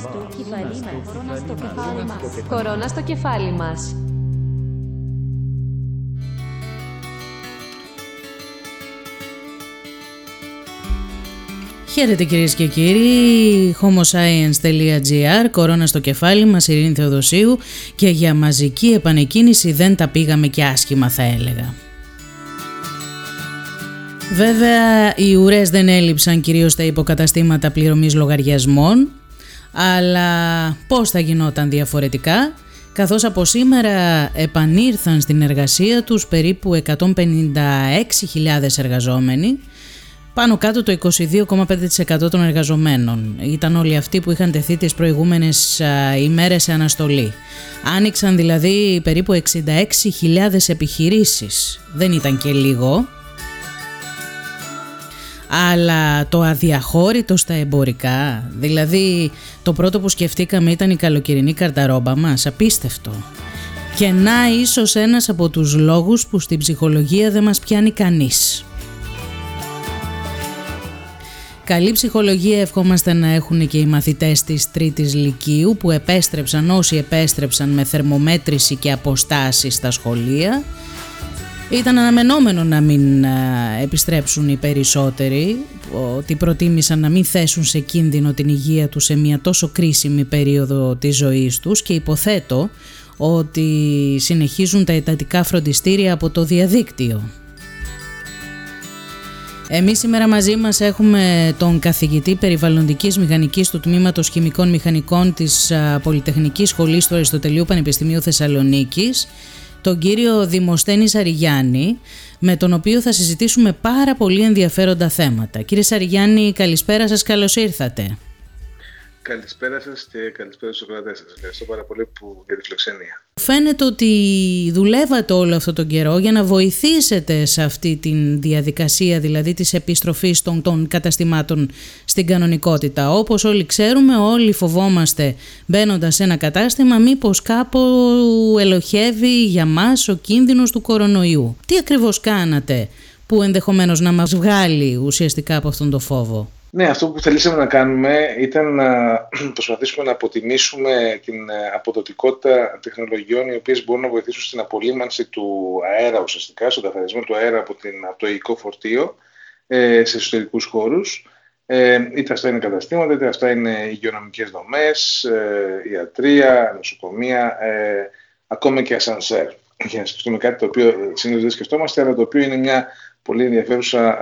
στο κεφάλι μας. Κορώνα στο κεφάλι μας. Χαίρετε κυρίες και κύριοι, homoscience.gr, κορώνα στο κεφάλι μας, Ειρήνη Θεοδοσίου και για μαζική επανεκκίνηση δεν τα πήγαμε και άσχημα θα έλεγα. Βέβαια οι ουρές δεν έλειψαν κυρίως στα υποκαταστήματα πληρωμής λογαριασμών, αλλά πώς θα γινόταν διαφορετικά, καθώς από σήμερα επανήρθαν στην εργασία τους περίπου 156.000 εργαζόμενοι, πάνω κάτω το 22,5% των εργαζομένων. Ήταν όλοι αυτοί που είχαν τεθεί τις προηγούμενες ημέρες σε αναστολή. Άνοιξαν δηλαδή περίπου 66.000 επιχειρήσεις. Δεν ήταν και λίγο. Αλλά το αδιαχώρητο στα εμπορικά, δηλαδή το πρώτο που σκεφτήκαμε ήταν η καλοκαιρινή καρταρόμπα μας, απίστευτο. Και να ίσως ένας από τους λόγους που στην ψυχολογία δεν μας πιάνει κανείς. Καλή ψυχολογία ευχόμαστε να έχουν και οι μαθητές της τρίτης λυκείου που επέστρεψαν όσοι επέστρεψαν με θερμομέτρηση και αποστάση στα σχολεία. Ήταν αναμενόμενο να μην επιστρέψουν οι περισσότεροι, ότι προτίμησαν να μην θέσουν σε κίνδυνο την υγεία τους σε μια τόσο κρίσιμη περίοδο της ζωής τους και υποθέτω ότι συνεχίζουν τα ετατικά φροντιστήρια από το διαδίκτυο. Εμείς σήμερα μαζί μας έχουμε τον καθηγητή περιβαλλοντικής μηχανικής του Τμήματος Χημικών Μηχανικών της Πολυτεχνικής Σχολής του Αριστοτελείου Πανεπιστημίου Θεσσαλονίκης, τον κύριο Δημοσθένη Σαριγιάννη, με τον οποίο θα συζητήσουμε πάρα πολύ ενδιαφέροντα θέματα. Κύριε Σαριγιάννη, καλησπέρα σας, καλώς ήρθατε. Καλησπέρα σας και καλησπέρα στους ακροατές σας. Ευχαριστώ πάρα πολύ που, για τη φιλοξενία. Φαίνεται ότι δουλεύατε όλο αυτό τον καιρό για να βοηθήσετε σε αυτή τη διαδικασία, δηλαδή της επιστροφής των, των καταστημάτων στην κανονικότητα. Όπως όλοι ξέρουμε, όλοι φοβόμαστε μπαίνοντας σε ένα κατάστημα μήπως κάπου ελοχεύει για μας ο κίνδυνος του κορονοϊού. Τι ακριβώς κάνατε που ενδεχομένως να μας βγάλει ουσιαστικά από αυτόν τον φόβο; Ναι, αυτό που θελήσαμε να κάνουμε ήταν να προσπαθήσουμε να αποτιμήσουμε την ε, αποδοτικότητα τεχνολογιών οι οποίες μπορούν να βοηθήσουν στην απολύμανση του αέρα ουσιαστικά, στον καθαρισμό του αέρα από, την, από το υλικό φορτίο ε, σε εσωτερικούς χώρους. Ε, είτε αυτά είναι καταστήματα, είτε αυτά είναι υγειονομικές δομές, ε, ιατρία, νοσοκομεία, ε, ακόμα και ασανσέρ. Για να σκεφτούμε κάτι το οποίο συνήθως δεν σκεφτόμαστε, αλλά το οποίο είναι μια πολύ ενδιαφέρουσα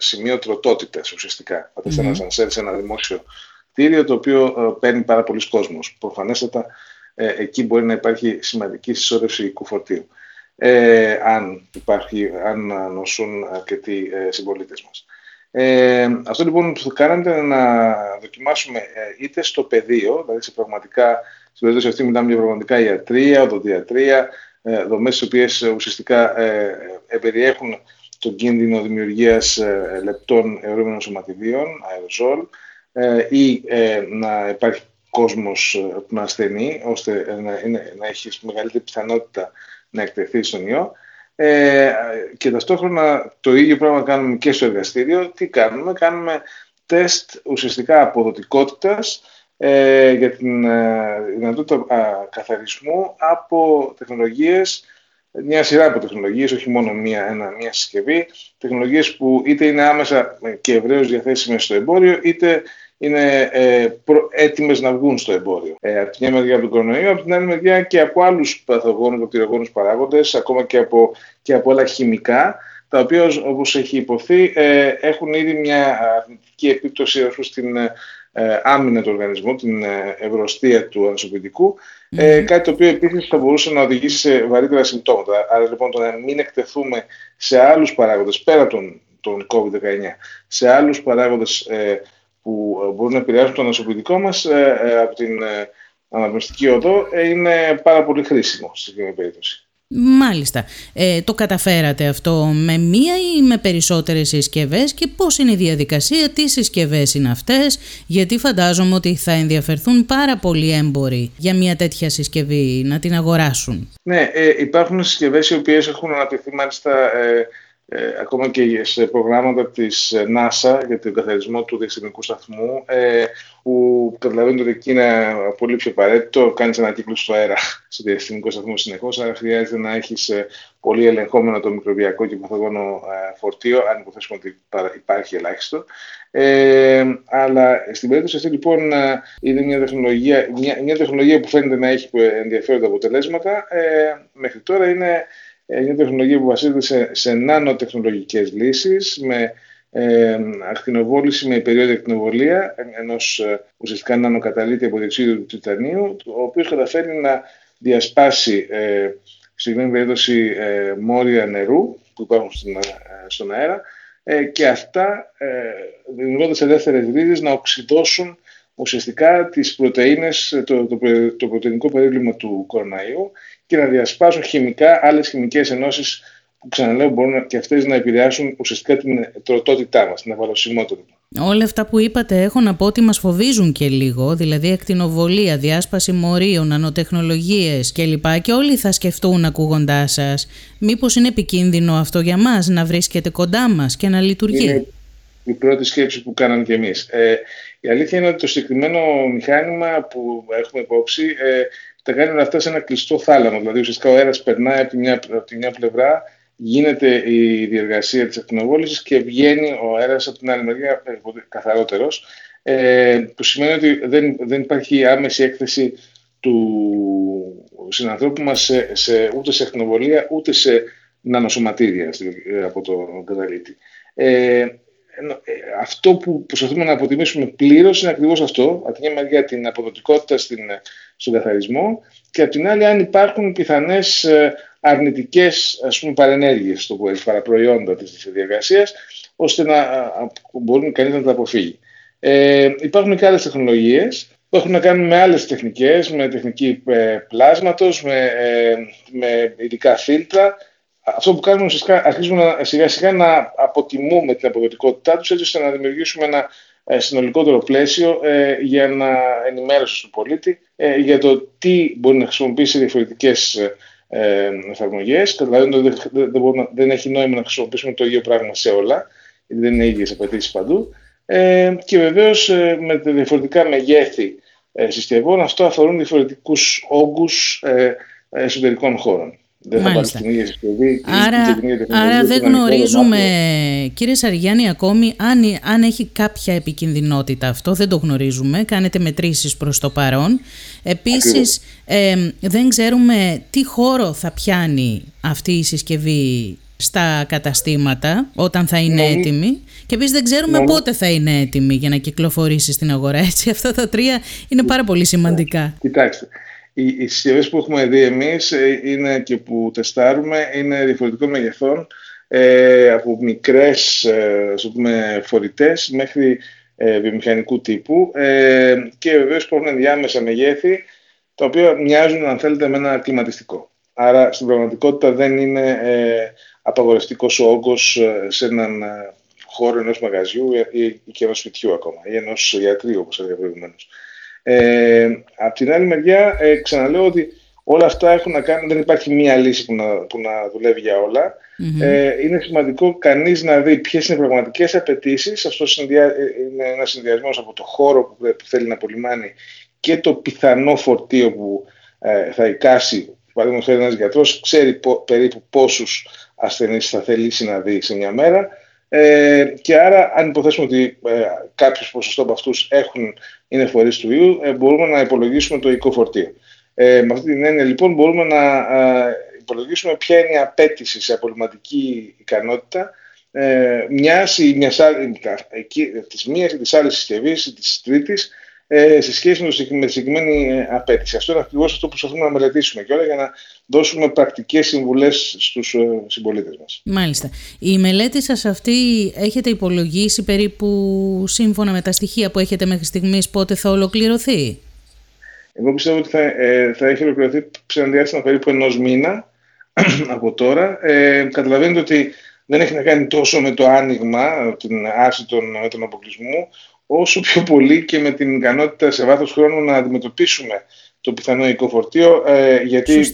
σημείο τροτότητα ουσιαστικά. Πατά mm-hmm. ένα σανσέρ σε ένα δημόσιο κτίριο το οποίο ε, παίρνει πάρα πολλοί κόσμος. Προφανέστατα ε, εκεί μπορεί να υπάρχει σημαντική συσσόρευση οικού φορτίου. Ε, αν, υπάρχει, αν νοσούν αρκετοί ε, συμπολίτες μας. Ε, αυτό λοιπόν που θα κάνετε είναι να δοκιμάσουμε ε, είτε στο πεδίο, δηλαδή σε πραγματικά, στην περίπτωση αυτή μιλάμε για πραγματικά ιατρία, οδοντιατρία, ε, δομές τις οποίες ουσιαστικά ε, περιέχουν τον κίνδυνο δημιουργίας ε, λεπτών αιωρούμενων σωματιδίων, αεροζόλ, ε, ή ε, να υπάρχει κόσμος που να ασθενεί, ώστε να, είναι, να έχει μεγαλύτερη πιθανότητα να εκτεθεί στον ιό. Ε, και ταυτόχρονα το ίδιο πράγμα κάνουμε και στο εργαστήριο. Τι κάνουμε, κάνουμε τεστ ουσιαστικά αποδοτικότητας ε, για την ε, δυνατότητα καθαρισμού από τεχνολογίες μια σειρά από τεχνολογίες, όχι μόνο μία, ένα, μία συσκευή. Τεχνολογίες που είτε είναι άμεσα και ευρέως διαθέσιμες στο εμπόριο, είτε είναι ε, έτοιμες να βγουν στο εμπόριο. Ε, από την μια μεριά από τον κορονοϊό, από την άλλη μεριά και από άλλους παθογόνους, βακτηριογόνου παράγοντες, ακόμα και από, και από άλλα χημικά, τα οποία όπως έχει υποθεί ε, έχουν ήδη μια αρνητική επίπτωση ως την ε, άμυνα του οργανισμού, την ε, ευρωστία του ανασωπητικού, ε, κάτι το οποίο επίσης θα μπορούσε να οδηγήσει σε βαρύτερα συμπτώματα. Άρα λοιπόν το να μην εκτεθούμε σε άλλους παράγοντες πέρα τον, τον COVID-19, σε άλλους παράγοντες ε, που μπορούν να επηρεάσουν το ανασωπητικό μας από την αναπνευστική οδό είναι πάρα πολύ χρήσιμο στη συγκεκριμένη περίπτωση. Μάλιστα. Ε, το καταφέρατε αυτό με μία ή με περισσότερες συσκευές και πώς είναι η διαδικασία, τι συσκευές είναι αυτές, γιατί φαντάζομαι ότι θα ενδιαφερθούν πάρα πολλοί έμποροι για μία τέτοια συσκευή να την αγοράσουν. Ναι, ε, υπάρχουν συσκευές οι οποίες έχουν αναπτυχθεί μάλιστα ε, ε, ακόμα και σε προγράμματα της ε, NASA για τον καθαρισμό του διαστημικού σταθμού ε, που καταλαβαίνετε ότι εκεί είναι πολύ πιο απαραίτητο, κάνεις ανακύκλωση στο αέρα στο διαστημικό σταθμό συνεχώς, άρα χρειάζεται να έχεις ε, πολύ ελεγχόμενο το μικροβιακό και παθογόνο ε, φορτίο, αν υποθέσουμε ότι υπάρχει ελάχιστο. Ε, αλλά στην περίπτωση αυτή λοιπόν ε, είναι μια τεχνολογία, μια, μια τεχνολογία που φαίνεται να έχει ενδιαφέροντα αποτελέσματα. Ε, μέχρι τώρα είναι μια τεχνολογία που βασίζεται σε, σε νανοτεχνολογικές λύσεις με ε, ακτινοβόληση με περίοδο ακτινοβολία ενός ε, ουσιαστικά νανοκαταλήτη από διοξείδιο του τιτανίου ο οποίος καταφέρει να διασπάσει ε, συγκεκριμένη περίπτωση ε, μόρια νερού που υπάρχουν στην, ε, στον αέρα ε, και αυτά ε, δημιουργώντας ελεύθερες ρίζες να οξυδώσουν ουσιαστικά τις πρωτεΐνες, το, το, το πρωτεϊνικό περίβλημα του κοροναϊού και να διασπάσουν χημικά άλλες χημικές ενώσεις που ξαναλέω μπορούν και αυτές να επηρεάσουν ουσιαστικά την τροτότητά μας, την αβαλωσιμότητα. Όλα αυτά που είπατε έχω να πω ότι μας φοβίζουν και λίγο, δηλαδή ακτινοβολία, διάσπαση μορίων, νανοτεχνολογίες κλπ. Και όλοι θα σκεφτούν ακούγοντάς σας, μήπως είναι επικίνδυνο αυτό για μας να βρίσκεται κοντά μας και να λειτουργεί; Είναι η πρώτη σκέψη που κάναμε κι εμείς. Ε, η αλήθεια είναι ότι το συγκεκριμένο μηχάνημα που έχουμε υπόψη ε, τα κάνει όλα αυτά σε ένα κλειστό θάλαμο. Δηλαδή, ουσιαστικά ο αέρας περνάει από τη, μια, από τη μια πλευρά, γίνεται η διεργασία της ακτινοβόλησης και βγαίνει ο αέρας από την άλλη μεριά καθαρότερος. Ε, που σημαίνει ότι δεν, δεν υπάρχει άμεση έκθεση του συνανθρώπου μας σε, σε, ούτε σε ακτινοβολία ούτε σε νανοσωματίδια από τον καταλήτη. Ε, ε, αυτό που προσπαθούμε να αποτιμήσουμε πλήρως είναι ακριβώς αυτό. Από την μια μεριά την αποδοτικότητα στην, στον καθαρισμό και από την άλλη αν υπάρχουν πιθανές ε, αρνητικές ας πούμε, παρενέργειες στο που παραπροϊόντα της διαδικασίας ώστε να μπορούν κανείς να τα αποφύγει. Ε, υπάρχουν και άλλες τεχνολογίες που έχουν να κάνουν με άλλες τεχνικές, με τεχνική ε, πλάσματος, με, ε, με ειδικά φίλτρα αυτό που κάνουμε ουσιαστικά αρχίζουμε να, σιγά σιγά να αποτιμούμε την αποδοτικότητά τους έτσι ώστε να δημιουργήσουμε ένα ε, συνολικότερο πλαίσιο ε, για να ενημέρωση του πολίτη ε, για το τι μπορεί να χρησιμοποιήσει σε διαφορετικές ε, εφαρμογές. Καταλαβαίνετε ότι δεν, δεν, δεν έχει νόημα να χρησιμοποιήσουμε το ίδιο πράγμα σε όλα, γιατί δεν είναι ίδιες απαιτήσεις παντού. Ε, και βεβαίως ε, με τα διαφορετικά μεγέθη ε, συσκευών, αυτό αφορούν διαφορετικούς όγκους ε, εσωτερικών χώρων. Δεν θα Μάλιστα. άρα, άρα δεν γνωρίζουμε, κύριε Σαργιάννη, ακόμη αν, αν έχει κάποια επικινδυνότητα αυτό, δεν το γνωρίζουμε. Κάνετε μετρήσεις προς το παρόν. Επίσης, δεν ξέρουμε τι χώρο θα πιάνει αυτή η συσκευή στα καταστήματα όταν θα είναι έτοιμη και επίσης δεν ξέρουμε πότε θα είναι έτοιμη για να κυκλοφορήσει στην αγορά. Έτσι, αυτά τα τρία είναι πάρα πολύ σημαντικά. Κοιτάξτε, οι, οι συσκευές που έχουμε δει εμείς ε, είναι και που τεστάρουμε είναι διαφορετικών μεγεθών ε, από μικρές ε, πούμε, φορητές μέχρι ε, βιομηχανικού τύπου ε, και βεβαίως υπάρχουν ενδιάμεσα μεγέθη τα οποία μοιάζουν αν θέλετε με ένα κλιματιστικό. Άρα στην πραγματικότητα δεν είναι ε, απαγορευτικός ο όγκος σε έναν χώρο ενός μαγαζιού ή, και ενός σπιτιού ακόμα ή ενός ιατρίου όπως έλεγα προηγουμένως. Ε, απ' την άλλη μεριά, ε, ξαναλέω ότι όλα αυτά έχουν να κάνουν, δεν υπάρχει μία λύση που να, που να δουλεύει για ολα Ε, είναι σημαντικό κανείς να δει ποιες είναι οι πραγματικές απαιτήσεις. Αυτό συνδυα... είναι ένας συνδυασμός από το χώρο που, θέλει να απολυμάνει και το πιθανό φορτίο που ε, θα εικάσει. Παραδείγματος χάρη ένας γιατρός ξέρει περίπου πόσους ασθενείς θα θελήσει να δει σε μια μέρα ε, και άρα, αν υποθέσουμε ότι ε, κάποιος ποσοστό από αυτούς είναι φορείς του ιού, ε, μπορούμε να υπολογίσουμε το οικό φορτίο. Ε, με αυτή την έννοια, λοιπόν, μπορούμε να ε, υπολογίσουμε ποια είναι η απέτηση σε απολυματική ικανότητα ε, μιας ή μιας άλλης, της μίας ή της άλλης συσκευής ή της τρίτης ε, σε σχέση με, τη συγκεκριμένη ε, απέτηση. Αυτό είναι ακριβώς αυτό που προσπαθούμε να μελετήσουμε και όλα για να δώσουμε πρακτικές συμβουλές στους ε, συμπολίτες μας. Μάλιστα. Η μελέτη σας αυτή έχετε υπολογίσει περίπου σύμφωνα με τα στοιχεία που έχετε μέχρι στιγμής πότε θα ολοκληρωθεί; Εγώ πιστεύω ότι θα, ε, θα έχει ολοκληρωθεί σε ένα διάστημα περίπου ενός μήνα από τώρα. Ε, καταλαβαίνετε ότι δεν έχει να κάνει τόσο με το άνοιγμα, την άρση των μέτρων αποκλεισμού, όσο πιο πολύ και με την ικανότητα σε βάθος χρόνου να αντιμετωπίσουμε το πιθανό οικοφορτίο, ε, γιατί είναι,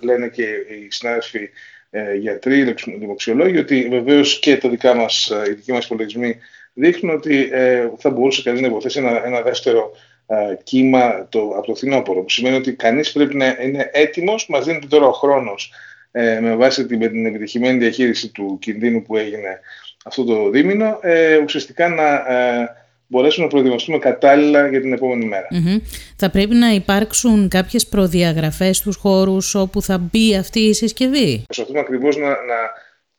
λένε και οι συνάδελφοι ε, γιατροί, δημοξιολόγοι, ότι βεβαίως και τα δικά μας, ε, οι δικοί μας υπολογισμοί δείχνουν ότι ε, θα μπορούσε κανείς να υποθέσει ένα, ένα δεύτερο ε, κύμα το, από το φθινόπωρο. Που σημαίνει ότι κανείς πρέπει να είναι έτοιμος, μας δίνεται τώρα ο χρόνος ε, με βάση την, την επιτυχημένη διαχείριση του κινδύνου που έγινε αυτό το δίμηνο, ε, ουσιαστικά να ε, μπορέσουμε να προετοιμαστούμε κατάλληλα για την επόμενη Θα πρέπει να υπάρξουν κάποιες προδιαγραφές στους χώρους όπου θα μπει αυτή η συσκευή; Προσπαθούμε ακριβώς να, να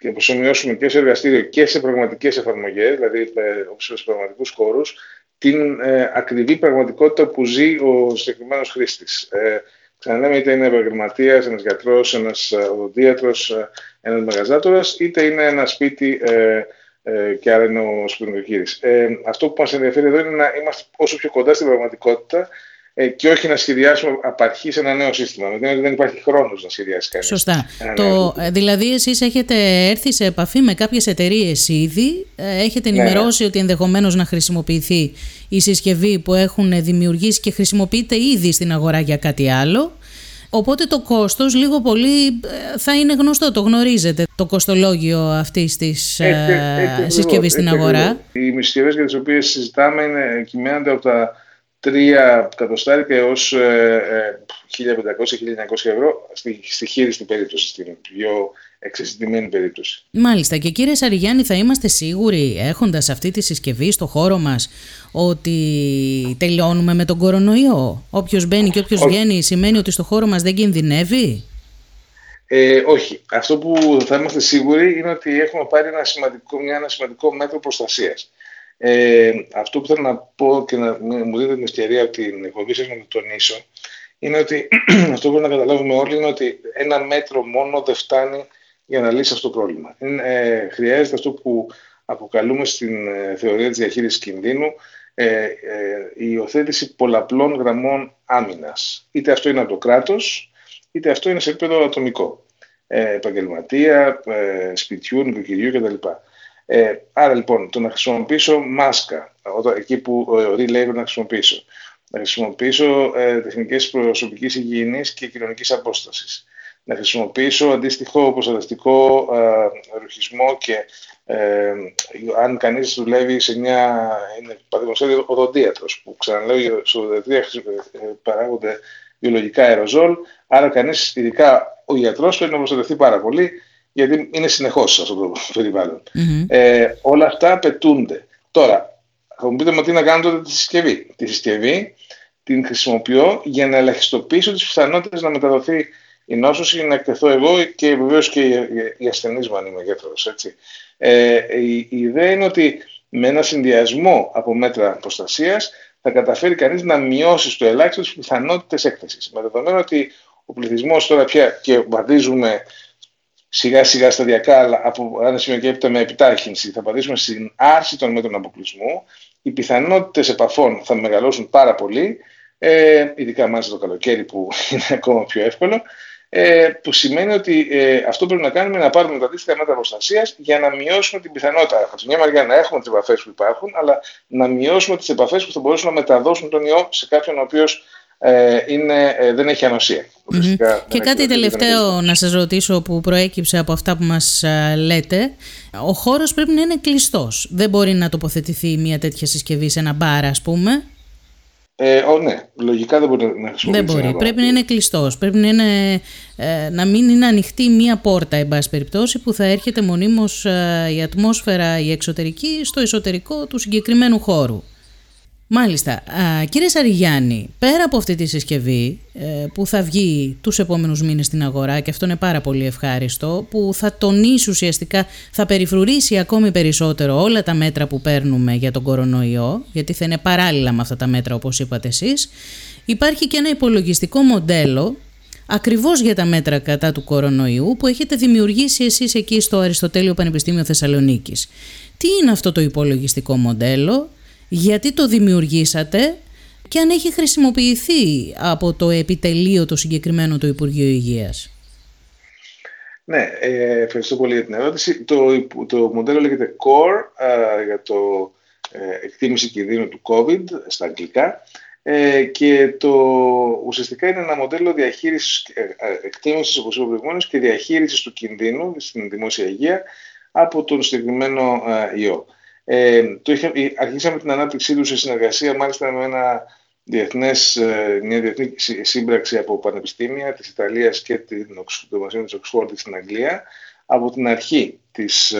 και προσωμιώσουμε και σε εργαστήριο και σε πραγματικές εφαρμογές, δηλαδή ε, σε πραγματικούς χώρους, την ε, ακριβή πραγματικότητα που ζει ο συγκεκριμένος χρήστης. Ε, Ξαναλέμε, είτε είναι επαγγελματίας, ένας γιατρός, ένας ε, οδοντίατρος, ε, ένας μεγαζάτορας, είτε είναι ένα σπίτι ε, ε, και άρα είναι ο σπιτοκύρη. Ε, αυτό που μας ενδιαφέρει εδώ είναι να είμαστε όσο πιο κοντά στην πραγματικότητα ε, και όχι να σχεδιάσουμε απ' αρχής ένα νέο σύστημα. Δηλαδή δεν υπάρχει χρόνος να σχεδιάσει κανείς. Σωστά. Το, δηλαδή, εσείς έχετε έρθει σε επαφή με κάποιες εταιρείες ήδη, έχετε ναι. ενημερώσει ότι ενδεχομένως να χρησιμοποιηθεί η συσκευή που έχουν δημιουργήσει και χρησιμοποιείται ήδη στην αγορά για κάτι άλλο. Οπότε το κόστος λίγο πολύ ε, θα είναι γνωστό, το γνωρίζετε, το κοστολόγιο αυτής της ε, συσκευής στην αγορά. Οι συσκευές για τις οποίες συζητάμε είναι, κυμαίνονται από τα 3 εκατοστάρικα έως 1500-1900 ε, ευρώ στη, στη χείριστη περίπτωση, στην πιο εξαισθητημένη περίπτωση. Μάλιστα και κύριε Σαριγιάννη θα είμαστε σίγουροι έχοντας αυτή τη συσκευή στο χώρο μας ότι τελειώνουμε με τον κορονοϊό; Όποιος μπαίνει και όποιος βγαίνει σημαίνει ότι στο χώρο μας δεν κινδυνεύει; Ε, όχι. Αυτό που θα είμαστε σίγουροι είναι ότι έχουμε πάρει ένα σημαντικό, μια, ένα σημαντικό μέτρο προστασίας. Ε, αυτό που θέλω να πω και να μου δείτε την ευκαιρία από την εκπομπή σας να το τονίσω είναι ότι αυτό που πρέπει να καταλάβουμε όλοι είναι ότι ένα μέτρο μόνο δεν φτάνει για να λύσει αυτό το πρόβλημα. Ε, χρειάζεται αυτό που αποκαλούμε στην ε, θεωρία της διαχείρισης κινδύνου ε, ε, η υιοθέτηση πολλαπλών γραμμών άμυνας. Είτε αυτό είναι από το κράτος, είτε αυτό είναι σε επίπεδο ατομικό. Ε, επαγγελματία, ε, σπιτιού, νοικοκυριού κτλ. Ε, άρα λοιπόν, το να χρησιμοποιήσω μάσκα, εκεί που ο Ρι λέει να χρησιμοποιήσω, να χρησιμοποιήσω ε, τεχνικές προσωπικής υγιεινής και κοινωνικής απόστασης, να χρησιμοποιήσω αντίστοιχο προστατευτικό ε, ρουχισμό και ε, αν κανείς δουλεύει σε μια, είναι παραδείγματος οδοντίατρος, που ξαναλέω στο οδοντία ε, παράγονται βιολογικά αεροζόλ, άρα κανείς, ειδικά ο ιατρός, πρέπει να προστατευτεί πάρα πολύ, γιατί είναι συνεχώς σε αυτό το περιβαλλον Ε, όλα αυτά απαιτούνται. Τώρα, θα μου πείτε με τι να κάνω τότε τη συσκευή; Τη συσκευή την χρησιμοποιώ για να ελαχιστοποιήσω τις πιθανότητες να μεταδοθεί η νόσος ή να εκτεθώ εγώ και βεβαίως και οι ασθενείς μου αν είμαι γιατρός. Ε, η, η ιδέα είναι ότι με ένα συνδυασμό από μέτρα προστασίας θα καταφέρει κανείς να μειώσει στο ελάχιστο τις πιθανότητες έκθεσης. Με δεδομένο ότι ο πληθυσμός τώρα πια και βαδίζουμε σιγά σιγά σταδιακά, αλλά από ένα σημείο και έπειτα με επιτάχυνση, θα πατήσουμε στην άρση των μέτρων αποκλεισμού. Οι πιθανότητες επαφών θα μεγαλώσουν πάρα πολύ, ε, ειδικά μάλιστα το καλοκαίρι που είναι ακόμα πιο εύκολο. Ε, που σημαίνει ότι ε, αυτό που πρέπει να κάνουμε είναι να πάρουμε τα αντίστοιχα μέτρα προστασίας για να μειώσουμε την πιθανότητα από τη μια μεριά να έχουμε τις επαφές που υπάρχουν, αλλά να μειώσουμε τις επαφές που θα μπορούσαν να μεταδώσουν τον ιό σε κάποιον ο οποίος ε, ε, δεν έχει Και κάτι τελευταίο να σας ρωτήσω που προέκυψε από αυτά που μας ε, λέτε. Ο χώρος πρέπει να είναι κλειστός. Δεν μπορεί να τοποθετηθεί μια τέτοια συσκευή σε ένα μπαρ ας πούμε. Ε, ο, ναι, λογικά δεν μπορεί να χρησιμοποιηθεί. Δεν μπορεί. Πρέπει να είναι κλειστός. Πρέπει να, είναι, να μην είναι ανοιχτή μία πόρτα, εν πάση περιπτώσει, που θα έρχεται μονίμως η ατμόσφαιρα η εξωτερική στο εσωτερικό του συγκεκριμένου χώρου. Μάλιστα. Α, κύριε Σαριγιάννη, πέρα από αυτή τη συσκευή ε, που θα βγει τους επόμενους μήνες στην αγορά και αυτό είναι πάρα πολύ ευχάριστο, που θα τονίσει ουσιαστικά, θα περιφρουρήσει ακόμη περισσότερο όλα τα μέτρα που παίρνουμε για τον κορονοϊό, γιατί θα είναι παράλληλα με αυτά τα μέτρα όπως είπατε εσείς, υπάρχει και ένα υπολογιστικό μοντέλο ακριβώς για τα μέτρα κατά του κορονοϊού που έχετε δημιουργήσει εσείς εκεί στο Αριστοτέλειο Πανεπιστήμιο Θεσσαλονίκης. Τι είναι αυτό το υπολογιστικό μοντέλο, γιατί το δημιουργήσατε και αν έχει χρησιμοποιηθεί από το επιτελείο το συγκεκριμένο του Υπουργείου Υγείας. Ναι, ε, ευχαριστώ πολύ για την ερώτηση. Το, το μοντέλο λέγεται CORE για το ε, εκτίμηση κινδύνου του COVID στα αγγλικά. ε, και το, ουσιαστικά είναι ένα μοντέλο διαχείρισης, ε, εκτίμησης όπως είπα προηγουμένως και διαχείρισης του κινδύνου στην δημόσια υγεία από τον συγκεκριμένο ιό. Ε, το είχε, αρχίσαμε την ανάπτυξή τους σε συνεργασία μάλιστα με ένα διεθνές, μια διεθνή σύμπραξη από πανεπιστήμια της Ιταλίας και την Πανεπιστήμιο της Οξφόρτης στην Αγγλία. Από την αρχή της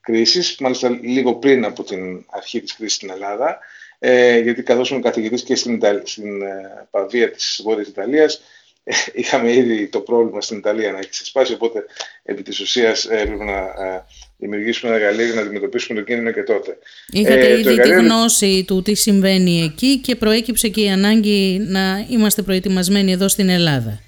κρίσης, μάλιστα λίγο πριν από την αρχή της κρίσης στην Ελλάδα, ε, γιατί καθώς ήμουν καθηγητής και στην, στην ε, Παβία της Βόρειας Ιταλίας, ε, είχαμε ήδη το πρόβλημα στην Ιταλία να έχει ξεσπάσει, οπότε επί της ουσίας ε, έπρεπε να ε, δημιουργήσουμε ένα εργαλείο για να αντιμετωπίσουμε τον κίνδυνο και τότε. Είχατε ε, ήδη τη γνώση του τι συμβαίνει εκεί και προέκυψε και η ανάγκη να είμαστε προετοιμασμένοι εδώ στην Ελλάδα.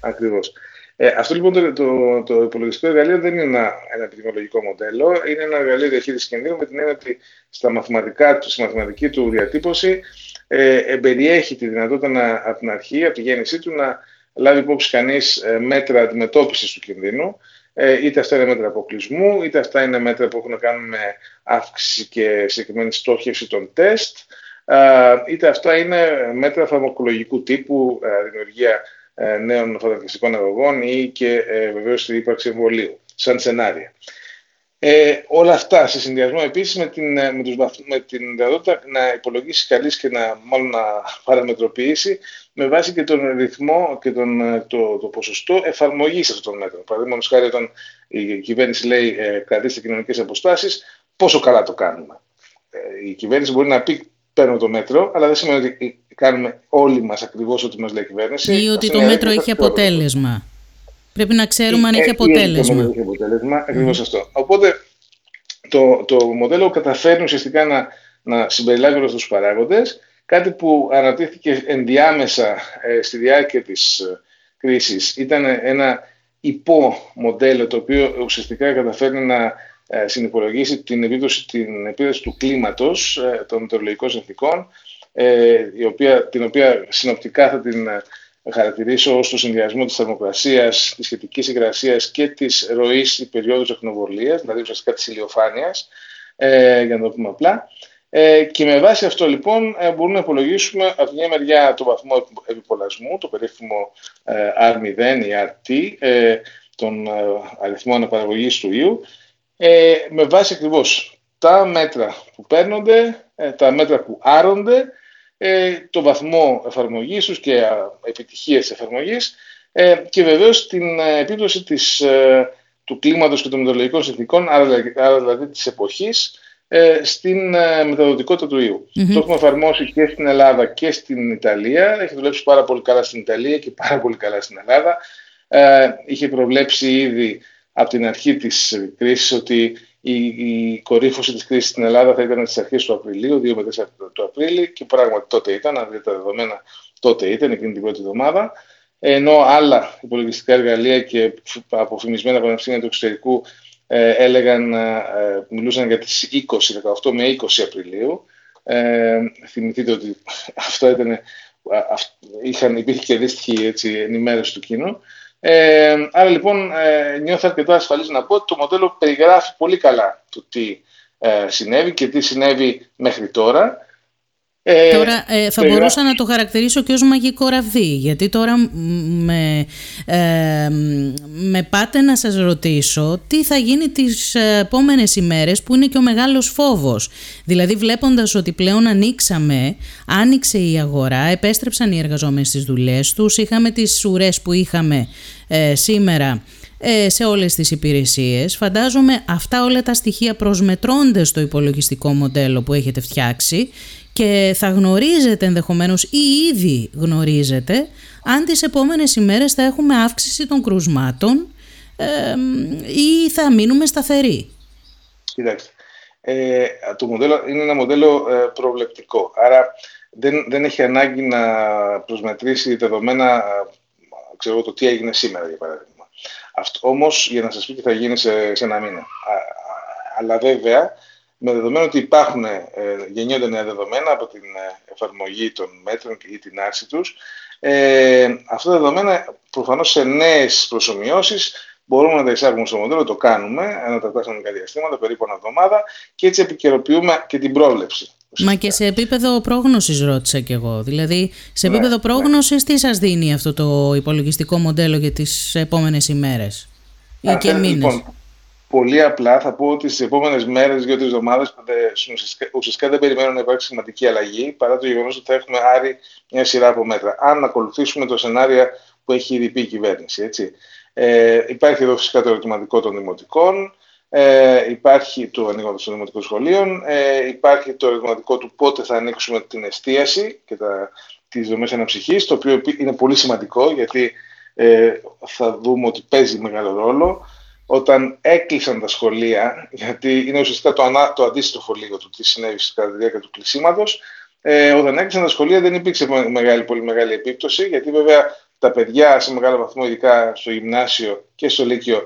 Ακριβώς. Ε, αυτό λοιπόν το, το, το υπολογιστικό εργαλείο δεν είναι ένα, ένα επιδημιολογικό μοντέλο, είναι ένα εργαλείο διαχείρισης κινδύνου με την έννοια ότι στα μαθηματικά, στη μαθηματική του διατύπωση ε, εμπεριέχει τη δυνατότητα να, από την αρχή, από τη γέννησή του, να λάβει υπόψη κανείς ε, μέτρα αντιμετώπισης του κινδύνου. Ε, είτε αυτά είναι μέτρα αποκλεισμού, είτε αυτά είναι μέτρα που έχουν να κάνουν με αύξηση και συγκεκριμένη στόχευση των τεστ, ε, είτε αυτά είναι μέτρα φαρμακολογικού τύπου, ε, δημιουργία ε, νέων φωτοθετικών αγωγών ή και ε, βεβαίως την ύπαρξη εμβολίου, σαν σενάρια. Ε, όλα αυτά σε συνδυασμό επίσης με την, ε, με, τους, με την δυνατότητα να υπολογίσει καλής και να, μάλλον να παραμετροποιήσει με βάση και τον ρυθμό και τον, ε, το, το ποσοστό εφαρμογής αυτών των μέτρων. Παραδείγματος χάρη όταν η κυβέρνηση λέει ε, κρατήστε κοινωνικές αποστάσεις, πόσο καλά το κάνουμε. Ε, η κυβέρνηση μπορεί να πει παίρνω το μέτρο, αλλά δεν σημαίνει ότι κάνουμε όλοι μας ακριβώς ό,τι μας λέει η κυβέρνηση. Ή ότι το μέτρο έχει αποτέλεσμα. Πρέπει να ξέρουμε αν έχει αποτέλεσμα. Έχει αποτέλεσμα, ακριβώς αυτό. Οπότε το, το μοντέλο καταφέρνει ουσιαστικά να, να συμπεριλάβει όλους τους παράγοντες, κάτι που αναπτύχθηκε ενδιάμεσα ε, στη διάρκεια της ε, κρίσης. Ήταν ένα υπομοντέλο το οποίο ουσιαστικά καταφέρνει να ε, συνυπολογίσει την επίπτωση, την επίδοση του κλίματος, ε, των μετεωρολογικών συνθήκων, ε, η οποία, την οποία συνοπτικά θα την χαρακτηρίσω ως το συνδυασμό της θερμοκρασίας, της σχετικής υγρασίας και της ροής περίοδου εκνοβολίας, δηλαδή ουσιαστικά της ηλιοφάνειας, για να το πούμε απλά. και με βάση αυτό λοιπόν μπορούμε να υπολογίσουμε από τη μια μεριά το βαθμό επιπολασμού, το περίφημο R0 ή RT, τον αριθμό αναπαραγωγής του ιού, ε, με βάση ακριβώς τα μέτρα που παίρνονται, ε, τα μέτρα που άρονται, ε, το βαθμό εφαρμογής τους και επιτυχίες εφαρμογής ε, και βεβαίως την επίπτωση της, του κλίματος και των μετεωρολογικών συνθήκων, άρα, δηλαδή της εποχής, στην μεταδοτικότητα του ιού. Το έχουμε εφαρμόσει και στην Ελλάδα και στην Ιταλία. Έχει δουλέψει πάρα πολύ καλά στην Ιταλία και πάρα πολύ καλά στην Ελλάδα. είχε προβλέψει ήδη από την αρχή της κρίσης ότι η, η κορύφωση της κρίσης στην Ελλάδα θα ήταν στις αρχές του Απριλίου, 2 με 4 του Απρίλη και πράγματι τότε ήταν, αν δείτε τα δεδομένα τότε ήταν εκείνη την πρώτη εβδομάδα ενώ άλλα υπολογιστικά εργαλεία και αποφημισμένα πανεπιστήμια του εξωτερικού ε, έλεγαν, ε, μιλούσαν για τις 20, 18 με 20 Απριλίου. Ε, θυμηθείτε ότι αυτό ήταν, είχαν, υπήρχε και αντίστοιχη έτσι, ενημέρωση του κοινού. Ε, άρα λοιπόν ε, νιώθω αρκετά ασφαλής να πω ότι το μοντέλο περιγράφει πολύ καλά το τι ε, συνέβη και τι συνέβη μέχρι τώρα. Ε, τώρα ε, θα μπορούσα να το χαρακτηρίσω και ως μαγικό ραβδί γιατί τώρα με, ε, με πάτε να σας ρωτήσω τι θα γίνει τις επόμενες ημέρες που είναι και ο μεγάλος φόβος δηλαδή βλέποντας ότι πλέον ανοίξαμε άνοιξε η αγορά επέστρεψαν οι εργαζόμενοι στις δουλειές τους είχαμε τις ουρές που είχαμε σήμερα σε όλες τις υπηρεσίες. Φαντάζομαι αυτά όλα τα στοιχεία προσμετρώνται στο υπολογιστικό μοντέλο που έχετε φτιάξει και θα γνωρίζετε ενδεχομένως ή ήδη γνωρίζετε αν τις επόμενες ημέρες θα έχουμε αύξηση των κρουσμάτων ή θα μείνουμε σταθεροί. Κοιτάξτε, ε, το μοντέλο είναι ένα μοντέλο ε, προβλεπτικό, άρα δεν, δεν έχει ανάγκη να προσμετρήσει δεδομένα ξέρω το τι έγινε σήμερα για παράδειγμα. Αυτό όμως για να σας πει τι θα γίνει σε, σε ένα μήνα. αλλά βέβαια με δεδομένο ότι υπάρχουν, ε, γεννιόνται νέα δεδομένα από την ε, εφαρμογή των μέτρων ή την άρση τους. Ε, αυτά τα δεδομένα προφανώς σε νέες προσωμιώσεις μπορούμε να τα εισάγουμε στο μοντέλο, το κάνουμε, ένα τα τάξαμε διαστήματα, περίπου ένα εβδομάδα και έτσι επικαιροποιούμε και την πρόβλεψη. Μα και σε επίπεδο πρόγνωσης ρώτησα κι εγώ. Δηλαδή, σε ναι, επίπεδο ναι. πρόγνωσης τι σας δίνει αυτό το υπολογιστικό μοντέλο για τις επόμενες ημέρες ή και μήνες; Λοιπόν, πολύ απλά θα πω ότι στις επόμενες μέρες, δύο-τρεις εβδομάδες, ουσιαστικά δεν περιμένω να υπάρξει σημαντική αλλαγή, παρά το γεγονός ότι θα έχουμε άρει μια σειρά από μέτρα. Αν ακολουθήσουμε το σενάριο που έχει ήδη πει η κυβέρνηση. Έτσι. Ε, υπάρχει εδώ φυσικά το ερωτηματικό των δημοτικών, ε, υπάρχει το ανοίγματος των δημοτικών σχολείων, ε, υπάρχει το ερωτηματικό του πότε θα ανοίξουμε την εστίαση και τα, τις δομές αναψυχής, το οποίο είναι πολύ σημαντικό γιατί ε, θα δούμε ότι παίζει μεγάλο ρόλο. Όταν έκλεισαν τα σχολεία, γιατί είναι ουσιαστικά το, ανά, το αντίστοιχο λίγο του τι συνέβη κατά τη διάρκεια του κλεισίματος, ε, όταν έκλεισαν τα σχολεία δεν υπήρξε μεγάλη, πολύ μεγάλη επίπτωση, γιατί βέβαια τα παιδιά σε μεγάλο βαθμό, ειδικά στο γυμνάσιο και στο λύκειο,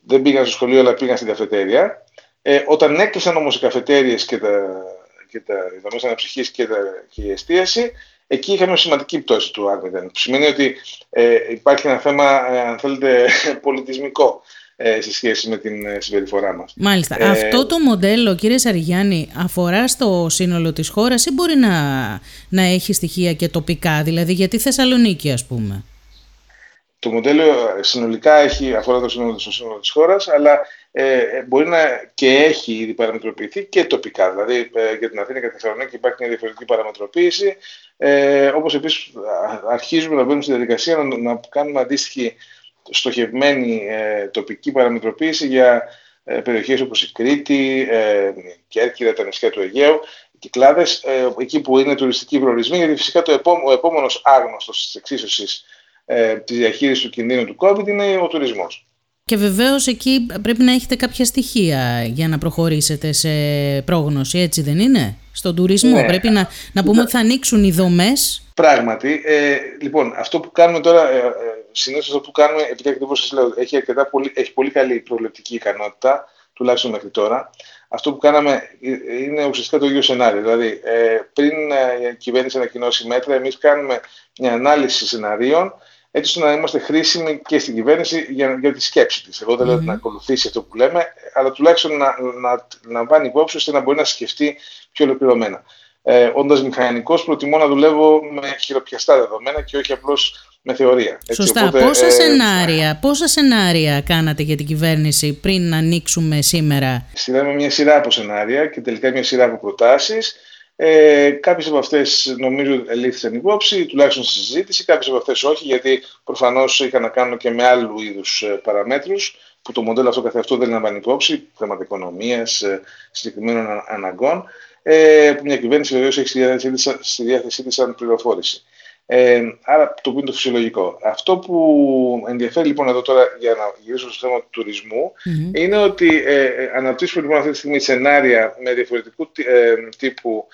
δεν πήγαν στο σχολείο αλλά πήγαν στην καφετέρια. Ε, όταν έκλεισαν όμως οι καφετέρειε και τα, και τα δομέ αναψυχής και, και η εστίαση, εκεί είχαμε σημαντική πτώση του άρμηδεν. Που σημαίνει ότι ε, υπάρχει ένα θέμα, ε, αν θέλετε, πολιτισμικό ε, σε σχέση με την ε, συμπεριφορά μας. Μάλιστα. Ε, Αυτό το μοντέλο, κύριε Σαριγιάννη, αφορά στο σύνολο της χώρας ή μπορεί να, να έχει στοιχεία και τοπικά, δηλαδή γιατί Θεσσαλονίκη ας πούμε; Το μοντέλο συνολικά έχει, αφορά το σύνολο, στο σύνολο της χώρας, αλλά ε, μπορεί να και έχει ήδη παραμετροποιηθεί και τοπικά. Δηλαδή ε, για την Αθήνα και τη Θεσσαλονίκη υπάρχει μια διαφορετική παραμετροποίηση. Ε, όπως επίσης αρχίζουμε να μπαίνουμε στη διαδικασία να, να κάνουμε αντίστοιχη στοχευμένη ε, τοπική παραμετροποίηση για ε, περιοχές όπως η Κρήτη, ε, Κέρκυρα, τα νησιά του Αιγαίου, οι Κυκλάδες, ε, εκεί που είναι τουριστικοί προορισμοί, γιατί φυσικά το επό, ο επόμενος άγνωστος της εξίσωσης ε, της διαχείρισης του κινδύνου του COVID είναι ο τουρισμός. Και βεβαίως εκεί πρέπει να έχετε κάποια στοιχεία για να προχωρήσετε σε πρόγνωση, έτσι δεν είναι; Στον τουρισμό ναι. πρέπει να, να πούμε ότι θα ανοίξουν οι δομές. Πράγματι. Ε, λοιπόν, αυτό που κάνουμε τώρα, ε, ε, συνήθως αυτό που κάνουμε, επειδή ακριβώς σας λέω, έχει, αρκετά πολύ, έχει πολύ καλή προβλεπτική ικανότητα, τουλάχιστον μέχρι τώρα. Αυτό που κάναμε ε, είναι ουσιαστικά το ίδιο σενάριο. Δηλαδή, ε, πριν η κυβέρνηση ανακοινώσει μέτρα, εμείς κάνουμε μια ανάλυση σενάριων έτσι ώστε να είμαστε χρήσιμοι και στην κυβέρνηση για, για τη σκέψη της. Εγώ δεν λέω να ακολουθήσει αυτό που λέμε, αλλά τουλάχιστον να, να, να λαμβάνει υπόψη ώστε να μπορεί να σκεφτεί πιο ολοκληρωμένα. Ε, Όντας μηχανικός, προτιμώ να δουλεύω με χειροπιαστά δεδομένα και όχι απλώς με θεωρία. Έτσι, Σωστά. Οπότε, πόσα, ε, σενάρια, πόσα σενάρια κάνατε για την κυβέρνηση πριν να ανοίξουμε σήμερα; Συνδέαμε μια σειρά από σενάρια και τελικά μια σειρά από προτάσεις. Ε, κάποιες από αυτές νομίζω ελήφθησαν υπόψη, τουλάχιστον στη συζήτηση, κάποιες από αυτές όχι, γιατί προφανώς είχαν να κάνουν και με άλλου είδους ε, παραμέτρους, που το μοντέλο αυτό καθ' δεν λαμβάνει υπόψη, θέματα οικονομίας, ε, συγκεκριμένων αναγκών, ε, που μια κυβέρνηση βεβαίως έχει στη διάθεσή της σαν πληροφόρηση. Ε, άρα το που είναι το φυσιολογικό. Αυτό που ενδιαφέρει λοιπόν εδώ τώρα για να γυρίσω στο θέμα του τουρισμου είναι ότι ε, αναπτύσσουμε λοιπόν αυτή τη στιγμή σενάρια με διαφορετικού ε, τύπου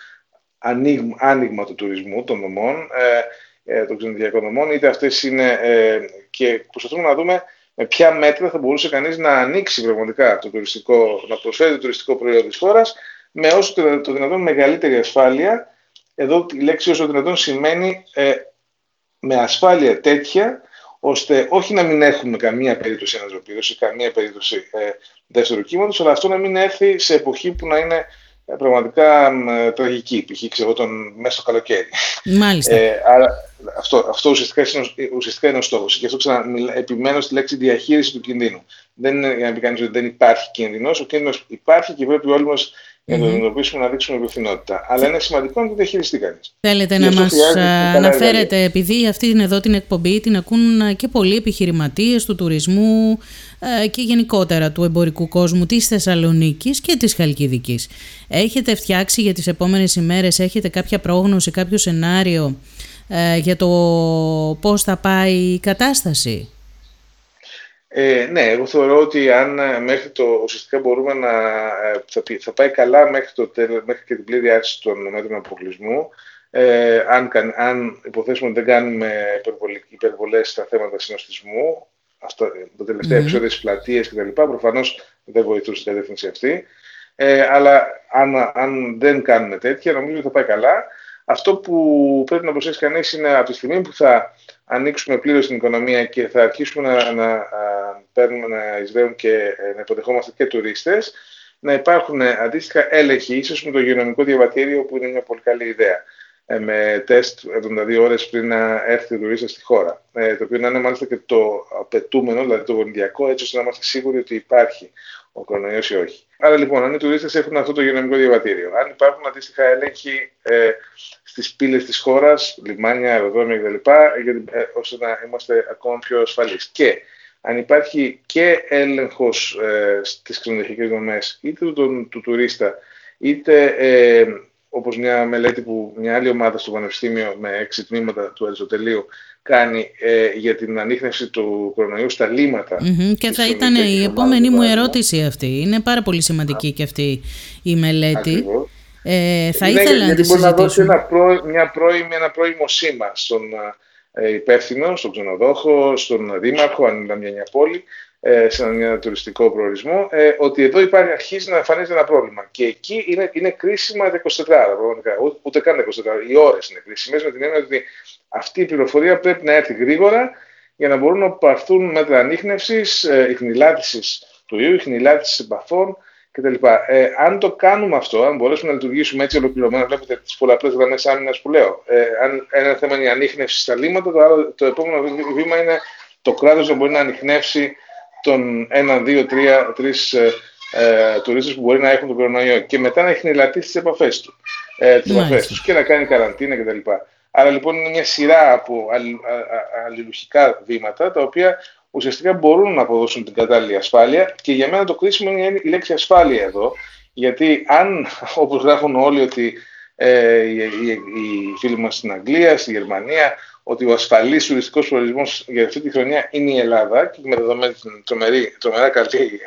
ανοίγμα, άνοιγμα του τουρισμού των δομών, ε, ε, των ξενοδιακών δομών, είτε αυτές είναι ε, και προσπαθούμε να δούμε με ποια μέτρα θα μπορούσε κανείς να ανοίξει πραγματικά το τουριστικό, να προσφέρει το τουριστικό προϊόν της χώρας με όσο το, το δυνατόν μεγαλύτερη ασφάλεια. Εδώ η λέξη όσο δυνατόν σημαίνει ε, με ασφάλεια τέτοια, ώστε όχι να μην έχουμε καμία περίπτωση αναζωπήρωση, καμία περίπτωση ε, δεύτερου κύματος, αλλά αυτό να μην έρθει σε εποχή που να είναι ε, πραγματικά ε, τραγική, π.χ. ξέρω τον μέσα στο καλοκαίρι. Μάλιστα. Ε, άρα αυτό, αυτό ουσιαστικά, είναι, ουσιαστικά είναι ο στόχος. Και αυτό ξανα, επιμένω στη λέξη διαχείριση του κινδύνου. Δεν είναι για να πει κανείς ότι δεν υπάρχει κίνδυνος. Ο κίνδυνος υπάρχει και πρέπει όλοι μας να το αντιμετωπίσουμε, να δείξουμε υπευθυνότητα. Αλλά είναι σημαντικό να το διαχειριστεί κανείς. Θέλετε να μας αναφέρετε, επειδή αυτή την εδώ την εκπομπή την ακούν και πολλοί επιχειρηματίες του τουρισμού και γενικότερα του εμπορικού κόσμου της Θεσσαλονίκης και της Χαλκιδικής. Έχετε φτιάξει για τις επόμενες ημέρες, έχετε κάποια πρόγνωση, κάποιο σενάριο για το πώς θα πάει η κατάσταση; Ε, ναι, εγώ θεωρώ ότι αν ε, μέχρι το ουσιαστικά μπορούμε να. Ε, θα, θα πάει καλά μέχρι, το μέχρι και την πλήρη άσκηση των μέτρων αποκλεισμού. Ε, αν, αν υποθέσουμε ότι δεν κάνουμε υπερβολές στα θέματα συνοστισμού, αυτό, τα τελευταία mm-hmm. επεισόδια στι πλατείε κτλ. Προφανώς δεν βοηθούν στην κατεύθυνση αυτή. Ε, αλλά αν, αν δεν κάνουμε τέτοια, νομίζω ότι θα πάει καλά. Αυτό που πρέπει να προσέξει κανείς είναι από τη στιγμή που θα ανοίξουμε πλήρως την οικονομία και θα αρχίσουμε να, να, παίρνουμε, να εισβαίνουν και ε, να υποδεχόμαστε και τουρίστες, να υπάρχουν αντίστοιχα έλεγχοι, ίσως με το υγειονομικό διαβατήριο που είναι μια πολύ καλή ιδέα. Ε, με τεστ 72 ώρες πριν να έρθει ο τουρίστας στη χώρα. Ε, το οποίο να είναι μάλιστα και το απαιτούμενο, δηλαδή το γονιδιακό, έτσι ώστε να είμαστε σίγουροι ότι υπάρχει ο κορονοϊός ή όχι. Άρα λοιπόν, αν οι τουρίστες έχουν αυτό το υγειονομικό διαβατήριο, αν υπάρχουν αντίστοιχα έλεγχοι ε, στις πύλες της χώρας, λιμάνια, αεροδρόμια κτλ, ε, ώστε να είμαστε ακόμα πιο ασφαλείς. Και αν υπάρχει και έλεγχος ε, στις ξενοδοχειακές δομές, είτε του, του, τουρίστα, είτε ε, όπως μια μελέτη που μια άλλη ομάδα στο Πανεπιστήμιο με έξι τμήματα του Αριστοτελείου κάνει ε, για την ανείχνευση του κορονοϊού στα λιματα Και θα ήταν η επόμενη μου ερώτηση αυτή. Είναι πάρα πολύ σημαντική και αυτή η μελέτη. Ε, θα ναι, ήθελα να τη μπορεί να δώσει ένα, προ, μια πρώιμη, ένα πρώιμο σήμα στον ε, υπεύθυνο, στον ξενοδόχο, στον δήμαρχο, αν είναι μια πόλη, ε, σε ένα τουριστικό προορισμό, ε, ότι εδώ υπάρχει, αρχίζει να εμφανίζεται ένα πρόβλημα. Και εκεί είναι, είναι κρίσιμα τα 24 ώρα, ούτε, ούτε καν τα 24 ώρα. Οι ώρες είναι κρίσιμες, με την έννοια ότι αυτή η πληροφορία πρέπει να έρθει γρήγορα για να μπορούν να πάρθουν μέτρα ανείχνευσης, ε, του ιού, ιχνηλάτησης επαφών κτλ. Ε, αν το κάνουμε αυτό, αν μπορέσουμε να λειτουργήσουμε έτσι ολοκληρωμένα, βλέπετε τις πολλαπλές γραμμές άμυνας που λέω. Ε, αν ένα θέμα είναι η ανείχνευση στα λίμματα, το, άλλο, το επόμενο βήμα είναι το κράτος να μπορεί να ανοιχνεύσει των ένα, δύο, τρία, τρεις ε, ε, τουρίστες που μπορεί να έχουν τον κορονοϊό και μετά να έχει νηλατήσει τις επαφές του, ε, τις επαφές τους και να κάνει καραντίνα κτλ. Άρα λοιπόν είναι μια σειρά από αλληλουχικά βήματα τα οποία ουσιαστικά μπορούν να αποδώσουν την κατάλληλη ασφάλεια και για μένα το κρίσιμο είναι η λέξη ασφάλεια εδώ γιατί αν όπως γράφουν όλοι ότι ε, οι, οι, οι φίλοι μας στην Αγγλία, στη Γερμανία ότι ο ασφαλής τουριστικός προορισμός για αυτή τη χρονιά είναι η Ελλάδα και με δεδομένη την τρομερή, τρομερά καλή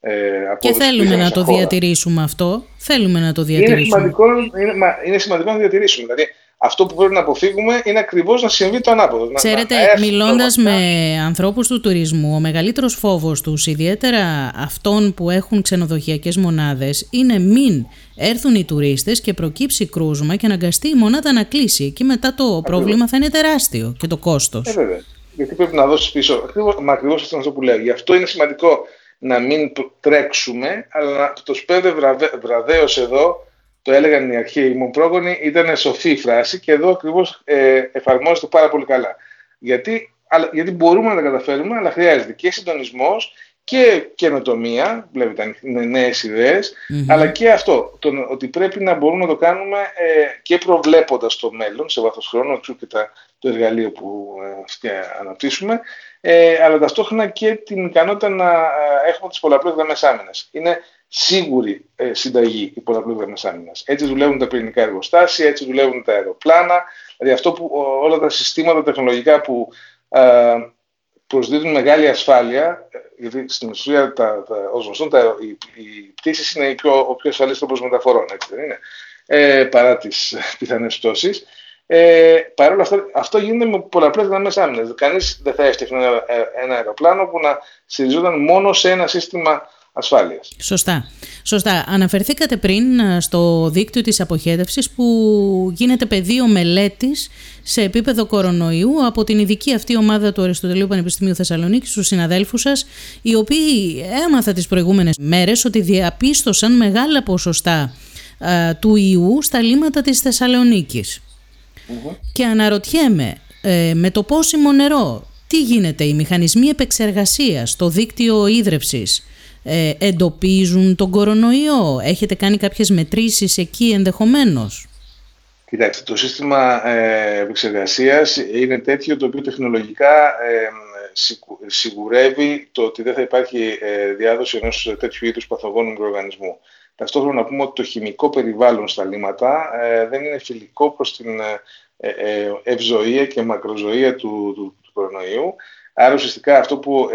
ε, ε, Και θέλουμε να το διατηρήσουμε αυτό. Θέλουμε να το διατηρήσουμε. Είναι σημαντικό, είναι, είναι σημαντικό να διατηρήσουμε. Δηλαδή, αυτό που πρέπει να αποφύγουμε είναι ακριβώς να συμβεί το ανάποδο. Ξέρετε, μιλώντας με ανθρώπους του τουρισμού, ο μεγαλύτερος φόβος τους, ιδιαίτερα αυτών που έχουν ξενοδοχειακές μονάδες, είναι μην έρθουν οι τουρίστες και προκύψει κρούσμα και αναγκαστεί η μονάδα να κλείσει. Εκεί μετά το πρόβλημα θα είναι τεράστιο και το κόστος. Ε, βέβαια. Γιατί πρέπει να δώσεις πίσω. Μα ακριβώς αυτό είναι αυτό που λέω. Γι' αυτό είναι σημαντικό να μην τρέξουμε, αλλά να το σπέβδε βραδέω εδώ το έλεγαν οι αρχαίοι μου πρόγονοι, ήταν σοφή η φράση και εδώ ακριβώς ε, εφαρμόζεται πάρα πολύ καλά. Γιατί, γιατί μπορούμε να τα καταφέρουμε, αλλά χρειάζεται και συντονισμός και καινοτομία, βλέπετε νέες αλλά και αυτό, το, ότι πρέπει να μπορούμε να το κάνουμε ε, και προβλέποντας το μέλλον σε βάθος χρόνου, εξού και τα, το εργαλείο που ε, αναπτύσσουμε, ε, αλλά ταυτόχρονα και την ικανότητα να ε, έχουμε τις πολλαπλές γραμμές άμυνας. Είναι σίγουρη ε, συνταγή η πολλαπλή άμυνας. Έτσι δουλεύουν τα πυρηνικά εργοστάσια, έτσι δουλεύουν τα αεροπλάνα. Δηλαδή αυτό που, όλα τα συστήματα τεχνολογικά που ε, προσδίδουν μεγάλη ασφάλεια, ε, γιατί στην ουσία τα, τα, ως γνωστόν, τα, οι, οι πτήσεις είναι πιο, ο πιο ασφαλής τρόπος μεταφορών, έτσι δεν είναι, ε, παρά τις πιθανές πτώσεις. Ε, Παρ' όλα αυτά, αυτό γίνεται με πολλαπλές γραμμές άμυνας. Κανείς δεν θα έφτιαχνε ένα, ένα αεροπλάνο που να στηριζόταν μόνο σε ένα σύστημα ασφάλειας. Σωστά. Σωστά. Αναφερθήκατε πριν ε, στο δίκτυο της αποχέτευσης που γίνεται πεδίο μελέτης σε επίπεδο κορονοϊού από την ειδική αυτή ομάδα του Αριστοτελείου Πανεπιστημίου Θεσσαλονίκης, στους συναδέλφους σας, οι οποίοι έμαθα τις προηγούμενες μέρες ότι διαπίστωσαν μεγάλα ποσοστά ε, του ιού στα λίμματα της θεσσαλονικης Και αναρωτιέμαι, ε, με το πόσιμο νερό, τι γίνεται, οι μηχανισμοί επεξεργασίας, το δίκτυο ίδρευσης, ε, εντοπίζουν τον κορονοϊό. Έχετε κάνει κάποιες μετρήσεις εκεί ενδεχομένως; Κοιτάξτε, το σύστημα ε, επεξεργασίας είναι τέτοιο το οποίο τεχνολογικά ε, σιγουρεύει το ότι δεν θα υπάρχει ε, διάδοση ενός τέτοιου είδους παθογόνου μικροοργανισμού. Ταυτόχρονα να πούμε ότι το χημικό περιβάλλον στα λίμματα ε, δεν είναι φιλικό προς την ε, ευζοία και μακροζωία του, του, του κορονοϊού. Άρα ουσιαστικά αυτό που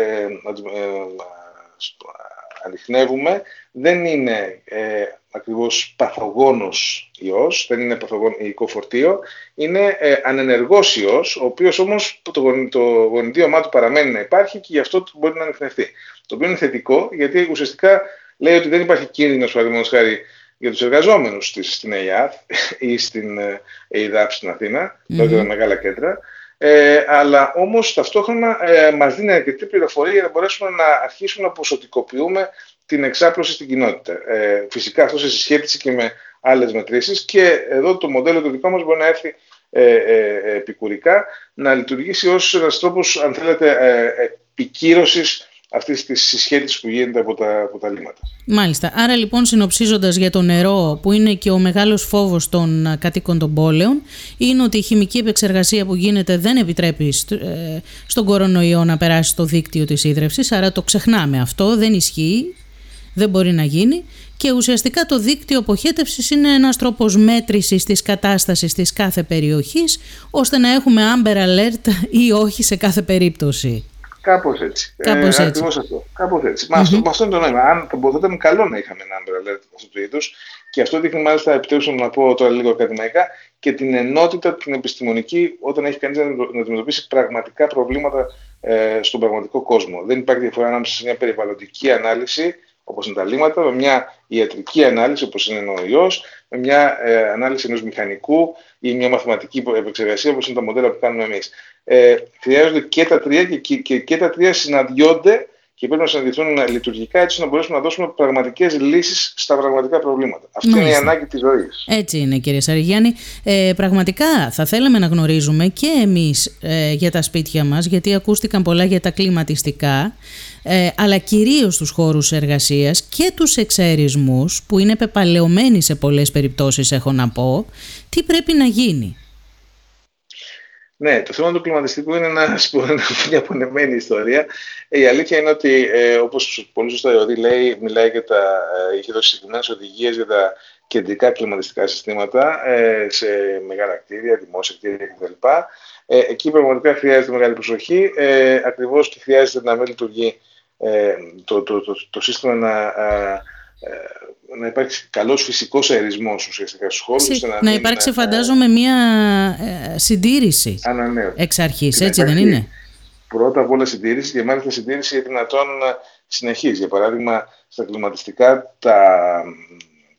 ανοιχνεύουμε δεν είναι ε, ακριβώς παθογόνος ιός, δεν είναι παθογονικό φορτίο, είναι ε, ανενεργός ιός, ο οποίος όμως το, το γονιδίωμά του παραμένει να υπάρχει και γι' αυτό μπορεί να ανοιχνευτεί. Το οποίο είναι θετικό, γιατί ουσιαστικά λέει ότι δεν υπάρχει κίνδυνος, παραδείγματος χάρη, για τους εργαζόμενους στην ΕΙΑΘ ή στην ε, ΕΙΔΑΠ στην Αθήνα, mm-hmm. τα μεγάλα κέντρα, ε, αλλά όμως ταυτόχρονα ε, μας δίνει αρκετή πληροφορία για να μπορέσουμε να αρχίσουμε να ποσοτικοποιούμε την εξάπλωση στην κοινότητα. Ε, φυσικά αυτό σε συσχέτιση και με άλλες μετρήσεις και εδώ το μοντέλο το δικό μας μπορεί να έρθει ε, ε, επικουρικά να λειτουργήσει ως ένας τρόπος, αν θέλετε, ε, επικύρωσης αυτής της συσχέτισης που γίνεται από τα, από τα λίμματα. Μάλιστα. Άρα λοιπόν συνοψίζοντας για το νερό που είναι και ο μεγάλος φόβος των κατοίκων των πόλεων είναι ότι η χημική επεξεργασία που γίνεται δεν επιτρέπει στον κορονοϊό να περάσει στο δίκτυο της ίδρυυσης άρα το ξεχνάμε αυτό, δεν ισχύει, δεν μπορεί να γίνει και ουσιαστικά το δίκτυο αποχέτευσης είναι ένας τρόπος μέτρησης της κατάστασης της κάθε περιοχής ώστε να έχουμε Amber Alert ή όχι σε κάθε περίπτωση. Κάπως έτσι. Κάπως ε, έτσι. αυτό. Κάπως έτσι. Μα αυτό, αυτό είναι το νόημα. Αν θα ήταν καλό να είχαμε ένα Amber Alert αυτού του είδου και αυτό δείχνει μάλιστα, επιτρέψτε να πω τώρα λίγο ακαδημαϊκά, και την ενότητα την επιστημονική όταν έχει κανείς να αντιμετωπίσει πραγματικά προβλήματα ε, στον πραγματικό κόσμο. Δεν υπάρχει διαφορά ανάμεσα σε μια περιβαλλοντική ανάλυση όπως είναι τα λίμματα, με μια ιατρική ανάλυση όπως είναι ο ιός, με μια ε, ανάλυση ενός μηχανικού ή μια μαθηματική επεξεργασία όπως είναι τα μοντέλα που κάνουμε εμείς. Ε, χρειάζονται και τα τρία και, και, και τα τρία συναντιόνται και πρέπει να συναντηθούν λειτουργικά έτσι να μπορέσουμε να δώσουμε πραγματικές λύσεις στα πραγματικά προβλήματα. Αυτή είναι η ανάγκη της ζωής. Έτσι είναι, κύριε Σαριγιάννη. Ε, πραγματικά θα θέλαμε να γνωρίζουμε και εμείς ε, για τα σπίτια μας, γιατί ακούστηκαν πολλά για τα κλιματιστικά, ε, αλλά κυρίως τους χώρους εργασίας και τους εξαιρισμού, που είναι πεπαλαιωμένοι σε πολλές περιπτώσεις, έχω να πω, τι πρέπει να γίνει; Ναι, το θέμα του κλιματιστικού είναι ένα, μια απονεμένη ιστορία. Ε, η αλήθεια είναι ότι, ε, όπως πολύ σωστά η ΟΔΗ λέει, μιλάει για τα, ε, έχει δώσει συγκεκριμένες οδηγίες για τα κεντρικά κλιματιστικά συστήματα ε, σε μεγάλα κτίρια, δημόσια κτίρια κτλ. Ε, εκεί πραγματικά χρειάζεται μεγάλη προσοχή. Ε, Ακριβώς και χρειάζεται να μην λειτουργεί ε, το, το, το, το, σύστημα να. Ε, να υπάρξει καλός φυσικός αερισμός ουσιαστικά στους χώρους. να, να υπάρξει να... φαντάζομαι μια ε, συντήρηση Ανανέω. εξ αρχής, έτσι δεν είναι; Πρώτα απ' όλα συντήρηση και μάλιστα συντήρηση δυνατόν συνεχίζει. Για παράδειγμα, στα κλιματιστικά τα,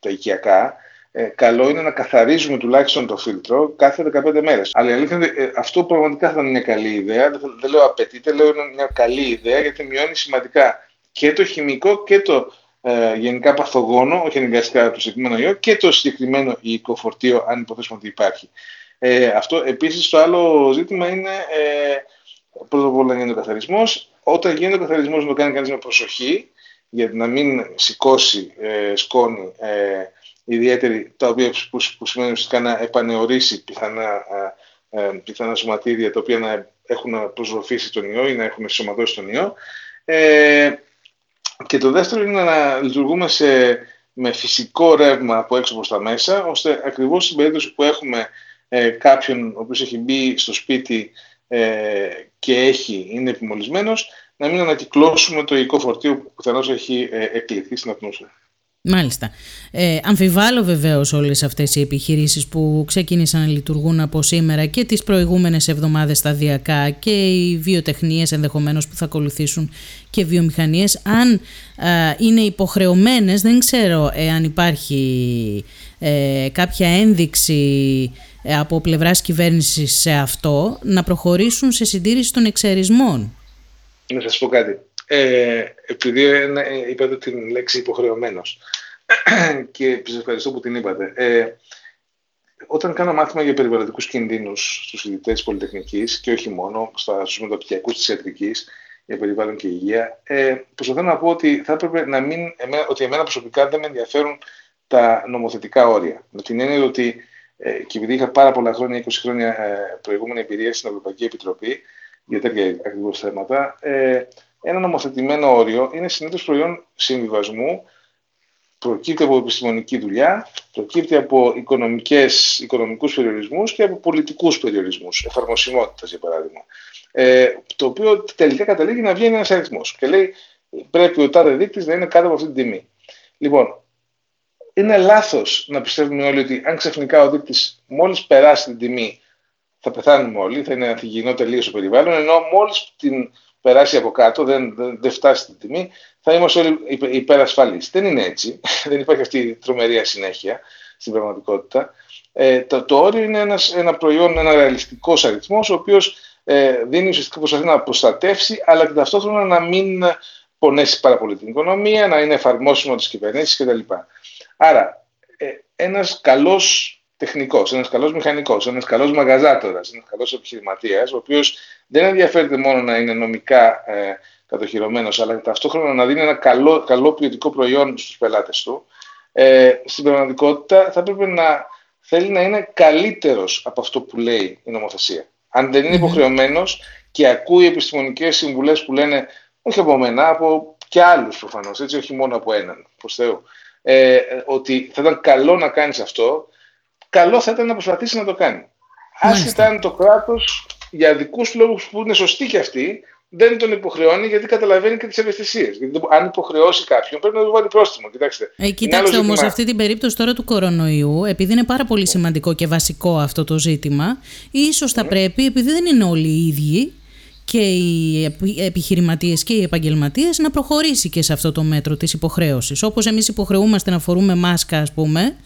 τα οικιακά, ε, καλό είναι να καθαρίζουμε τουλάχιστον το φίλτρο κάθε 15 μέρες. Αλλά η αλήθεια είναι ε, αυτό πραγματικά θα είναι μια καλή ιδέα. Δεν, δεν λέω απαιτείται, λέω είναι μια καλή ιδέα γιατί μειώνει σημαντικά και το χημικό και το ε, γενικά παθογόνο, όχι αναγκαστικά το συγκεκριμένο ιό, και το συγκεκριμένο υλικό φορτίο, αν υποθέσουμε ότι υπάρχει. Ε, αυτό επίσης το άλλο ζήτημα είναι ε, πρώτα απ' όλα γίνεται ο καθαρισμός. Όταν γίνεται ο καθαρισμός, να το κάνει κανείς με προσοχή, για να μην σηκώσει ε, σκόνη ε, ιδιαίτερη, τα οποία που, που σημαίνει ουσιαστικά να επανεωρήσει πιθανά, ε, ε, πιθανά σωματίδια τα οποία να έχουν προσβοφήσει τον ιό ή να έχουν σωματώσει τον ιό. Ε, και το δεύτερο είναι να λειτουργούμε σε, με φυσικό ρεύμα από έξω προς τα μέσα, ώστε ακριβώς στην περίπτωση που έχουμε ε, κάποιον ο οποίος έχει μπει στο σπίτι ε, και έχει, είναι επιμολυσμένος, να μην ανακυκλώσουμε το υλικό φορτίο που πιθανώς έχει ε, εκλειθεί στην ατμόσφαιρα. Μάλιστα. Ε, αμφιβάλλω βεβαίως όλες αυτές οι επιχειρήσεις που ξεκίνησαν να λειτουργούν από σήμερα και τις προηγούμενες εβδομάδες σταδιακά και οι βιοτεχνίες ενδεχομένως που θα ακολουθήσουν και βιομηχανίες αν είναι υποχρεωμένες, δεν ξέρω αν υπάρχει ε, κάποια ένδειξη ε, από πλευράς κυβέρνησης σε αυτό να προχωρήσουν σε συντήρηση των εξαιρισμών. Να σας πω κάτι ε, επειδή ε, είπατε την λέξη υποχρεωμένος και σας ευχαριστώ που την είπατε. Ε, όταν κάνω μάθημα για περιβαλλοντικούς κινδύνους στους φοιτητές πολυτεχνικής και όχι μόνο, στα, στους μεταπτυχιακούς της ιατρικής, για περιβάλλον και υγεία, ε, προσπαθώ να πω ότι θα έπρεπε να μην, εμένα, ότι εμένα προσωπικά δεν με ενδιαφέρουν τα νομοθετικά όρια. Με την έννοια ότι, ε, και επειδή είχα πάρα πολλά χρόνια, 20 χρόνια ε, προηγούμενη εμπειρία στην Ευρωπαϊκή Επιτροπή για τέτοια ακριβώς θέματα, ε, ένα νομοθετημένο όριο είναι συνήθως προϊόν συμβιβασμού, προκύπτει από επιστημονική δουλειά, προκύπτει από οικονομικές, οικονομικούς περιορισμούς και από πολιτικούς περιορισμούς, εφαρμοσιμότητας για παράδειγμα. Ε, το οποίο τελικά καταλήγει να βγαίνει ένας αριθμός και λέει πρέπει ο τάδε δείκτης να είναι κάτω από αυτή την τιμή. Λοιπόν, είναι λάθος να πιστεύουμε όλοι ότι αν ξαφνικά ο δείκτης μόλις περάσει την τιμή θα πεθάνουμε όλοι, θα είναι ανθυγιεινό τελείως το περιβάλλον, ενώ μόλις την περάσει από κάτω, δεν, δεν, δεν φτάσει στην τιμή, θα είμαστε όλοι υπερασφαλείς. Δεν είναι έτσι. δεν υπάρχει αυτή η τρομερή συνέχεια στην πραγματικότητα. Ε, το, το όριο είναι ένας, ένα προϊόν, ένα ρεαλιστικός αριθμός, ο οποίος ε, δίνει ουσιαστικά προσπαθεί να προστατεύσει, αλλά και ταυτόχρονα να μην πονέσει πάρα πολύ την οικονομία, να είναι εφαρμόσιμο τις κυβερνήσεις κτλ. Άρα, ε, ένας καλός τεχνικός, ένας καλός μηχανικός, ένας καλός μαγαζάτορας, ένας καλός επιχειρηματίας, ο οποίος δεν ενδιαφέρεται μόνο να είναι νομικά ε, κατοχυρωμένος, αλλά ταυτόχρονα να δίνει ένα καλό, καλό ποιοτικό προϊόν στους πελάτες του, ε, στην πραγματικότητα θα πρέπει να θέλει να είναι καλύτερος από αυτό που λέει η νομοθεσία. Αν δεν είναι υποχρεωμένος και ακούει επιστημονικές συμβουλές που λένε, όχι από μένα, από και άλλους προφανώς, έτσι, όχι μόνο από έναν, προς Θεού, ε, ότι θα ήταν καλό να κάνεις αυτό, καλό θα ήταν να προσπαθήσει να το κάνει. Άσχετα αν το κράτος για δικούς λόγους που είναι σωστοί και αυτοί, δεν τον υποχρεώνει γιατί καταλαβαίνει και τις ευαισθησίες. Γιατί αν υποχρεώσει κάποιον, πρέπει να του βάλει πρόστιμο. Κοιτάξτε, ε, κοιτάξτε όμως, αυτή την περίπτωση τώρα του κορονοϊού, επειδή είναι πάρα πολύ σημαντικό και βασικό αυτό το ζήτημα, ίσως θα πρέπει, επειδή δεν είναι όλοι οι ίδιοι, και οι επιχειρηματίες και οι επαγγελματίες να προχωρήσει και σε αυτό το μέτρο της υποχρέωσης. Όπως εμείς υποχρεούμαστε να φορούμε μάσκα ας πούμε,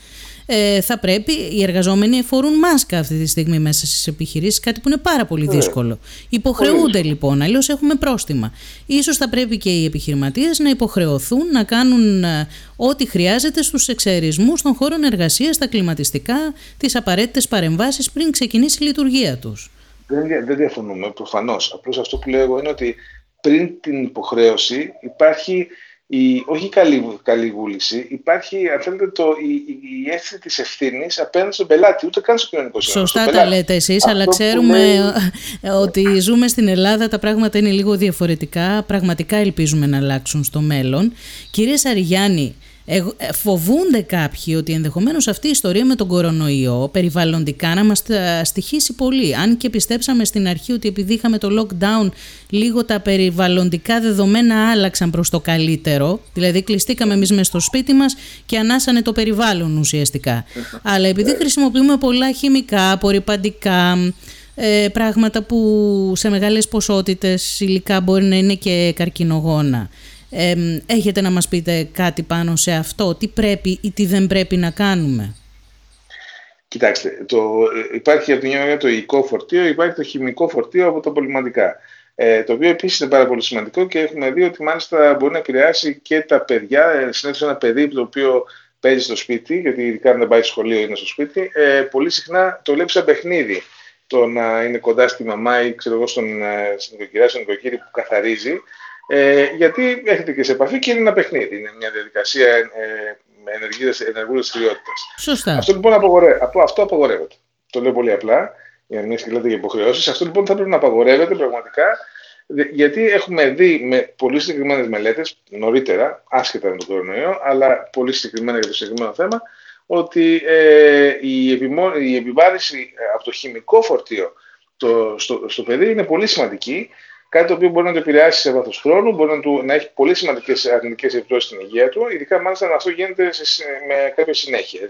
ε, θα πρέπει οι εργαζόμενοι φορούν μάσκα αυτή τη στιγμή μέσα στις επιχειρήσεις, κάτι που είναι πάρα πολύ ναι. δύσκολο. Υποχρεούνται λοιπόν, αλλιώς έχουμε πρόστιμα. Ίσως θα πρέπει και οι επιχειρηματίες να υποχρεωθούν να κάνουν ε, ό,τι χρειάζεται στους εξαιρισμού των χώρων εργασίας, τα κλιματιστικά, τις απαραίτητες παρεμβάσεις πριν ξεκινήσει η λειτουργία τους. Δεν, δεν διαφωνούμε προφανώς. Απλώς αυτό που λέω εγώ είναι ότι πριν την υποχρέωση υπάρχει η, όχι καλή, καλή βούληση, υπάρχει αν θέλετε, το, η, η αίσθηση της ευθύνης απέναντι στον πελάτη, ούτε καν στο κοινωνικό σύστημα. Σωστά τα λέτε εσείς, αλλά ξέρουμε ότι ζούμε στην Ελλάδα, τα πράγματα είναι λίγο διαφορετικά, πραγματικά ελπίζουμε να αλλάξουν στο μέλλον. Κύριε Σαριγιάννη, ε, φοβούνται κάποιοι ότι ενδεχομένως αυτή η ιστορία με τον κορονοϊό περιβαλλοντικά να μας στοιχήσει πολύ. Αν και πιστέψαμε στην αρχή ότι επειδή είχαμε το lockdown λίγο τα περιβαλλοντικά δεδομένα άλλαξαν προς το καλύτερο, δηλαδή κλειστήκαμε εμείς μες στο σπίτι μας και ανάσανε το περιβάλλον ουσιαστικά. Αλλά επειδή χρησιμοποιούμε πολλά χημικά, απορριπαντικά, ε, πράγματα που σε μεγάλες ποσότητες υλικά μπορεί να είναι και καρκινογόνα έχετε να μας πείτε κάτι πάνω σε αυτό, τι πρέπει ή τι δεν πρέπει να κάνουμε; Κοιτάξτε, το, υπάρχει από την μια το υλικό φορτίο, υπάρχει το χημικό φορτίο από τα πολυματικά. Ε, το οποίο επίσης είναι πάρα πολύ σημαντικό και έχουμε δει ότι μάλιστα μπορεί να επηρεάσει και τα παιδιά. Ε, Συνήθως ένα παιδί το οποίο παίζει στο σπίτι, γιατί ειδικά αν δεν πάει σχολείο είναι στο σπίτι, ε, πολύ συχνά το βλέπει σαν παιχνίδι. Το να είναι κοντά στη μαμά ή ξέρω εγώ στον, ε, στην νοικοκυρά, στον νοικοκύρη που καθαρίζει ε, γιατί έχετε και σε επαφή και είναι ένα παιχνίδι. Είναι μια διαδικασία ε, ενεργούς δραστηριότητα. Σωστά. Αυτό λοιπόν απογορέ, αυτό απαγορεύεται. Το λέω πολύ απλά, για να μην λέτε για υποχρεώσεις. Αυτό λοιπόν θα πρέπει να απαγορεύεται πραγματικά, γιατί έχουμε δει με πολύ συγκεκριμένες μελέτες νωρίτερα, άσχετα με τον κορονοϊό, αλλά πολύ συγκεκριμένα για το συγκεκριμένο θέμα, ότι ε, η, επιμο... η επιβάρηση ε, από το χημικό φορτίο το, στο, στο παιδί είναι πολύ σημαντική Κάτι το οποίο μπορεί να το επηρεάσει σε βάθος χρόνου, μπορεί να, του, να έχει πολύ σημαντικές αρνητικές επιπτώσεις στην υγεία του, ειδικά μάλιστα αν αυτό γίνεται σε, με κάποια συνέχεια,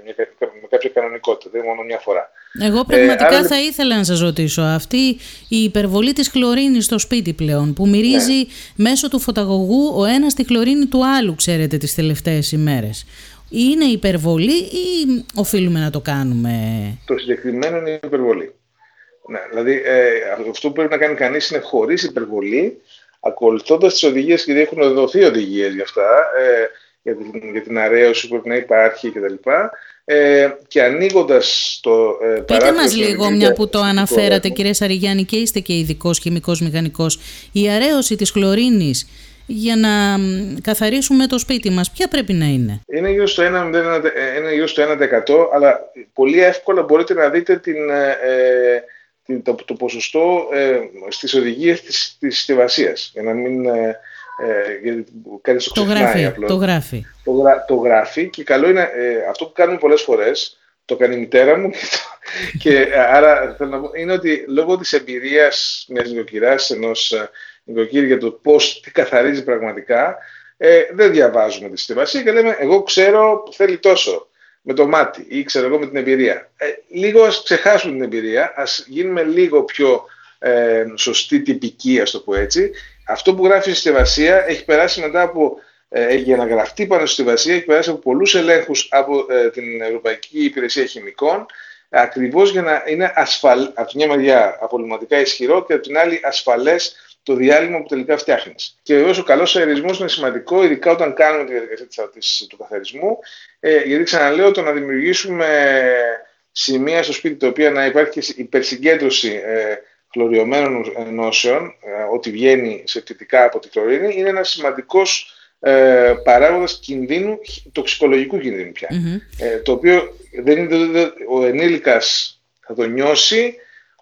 με κάποια κανονικότητα, δεν μόνο μια φορά. Εγώ πραγματικά ε, θα ήθελα να σας ρωτήσω, αυτή η υπερβολή της χλωρίνης στο σπίτι πλέον, που μυρίζει ναι. μέσω του φωταγωγού ο ένας τη χλωρίνη του άλλου, ξέρετε, τις τελευταίες ημέρες. Είναι υπερβολή ή οφείλουμε να το κάνουμε; Το συγκεκριμένο είναι υπερβολή. Ναι, δηλαδή ε, αυτό που πρέπει να κάνει κανείς είναι χωρίς υπερβολή, ακολουθώντας τις οδηγίες, γιατί έχουν δοθεί οδηγίες για αυτά, ε, για, την, για την αρέωση που πρέπει να υπάρχει κτλ. Ε, και ανοίγοντας το ε, Πείτε μας λίγο, μια που το αναφέρατε, κύριε Σαριγιάννη, και είστε και ειδικός χημικός μηχανικός, η αρέωση της χλωρίνης για να καθαρίσουμε το σπίτι μας, ποια πρέπει να είναι; Είναι γύρω στο 1%, είναι γύρω στο 1% αλλά πολύ εύκολα μπορείτε να δείτε την, ε, το, το ποσοστό ε, στις οδηγίες της, της συσκευασίας, για να μην... Ε, ε, το, το γράφει, το γράφει. Το, το γράφει και καλό είναι ε, αυτό που κάνουμε πολλές φορές, το κάνει η μητέρα μου και, το, και ε, άρα θέλω να πω, είναι ότι λόγω της εμπειρίας μιας νοικοκυράς, ενός ε, νοικοκύρη για το πώς, τι καθαρίζει πραγματικά, ε, δεν διαβάζουμε τη συσκευασία και λέμε εγώ ξέρω που θέλει τόσο με το μάτι ή ξέρω εγώ με την εμπειρία. Ε, λίγο ας ξεχάσουμε την εμπειρία, ας γίνουμε λίγο πιο ε, σωστή τυπική, ας το πω έτσι. Αυτό που γράφει στη συσκευασία έχει περάσει μετά από, ε, για να γραφτεί πάνω στη συσκευασία, έχει περάσει από πολλούς ελέγχους από ε, την Ευρωπαϊκή Υπηρεσία Χημικών, ακριβώς για να είναι ασφαλ, από την μια μεριά απολυματικά ισχυρό και από την άλλη ασφαλές το διάλειμμα που τελικά φτιάχνεις. Και βεβαίω ο καλός αερισμός είναι σημαντικό, ειδικά όταν κάνουμε τη διαδικασία του καθαρισμού, ε, γιατί ξαναλέω το να δημιουργήσουμε σημεία στο σπίτι τα οποία να υπάρχει υπερσυγκέντρωση ε, χλωριωμένων ενώσεων, ε, ότι βγαίνει σε θετικά από τη χλωρίνη, είναι ένας σημαντικός ε, παράγοντας κινδύνου, τοξικολογικού κινδύνου πια. Ε, το οποίο δεν είναι, ο ενήλικας θα το νιώσει,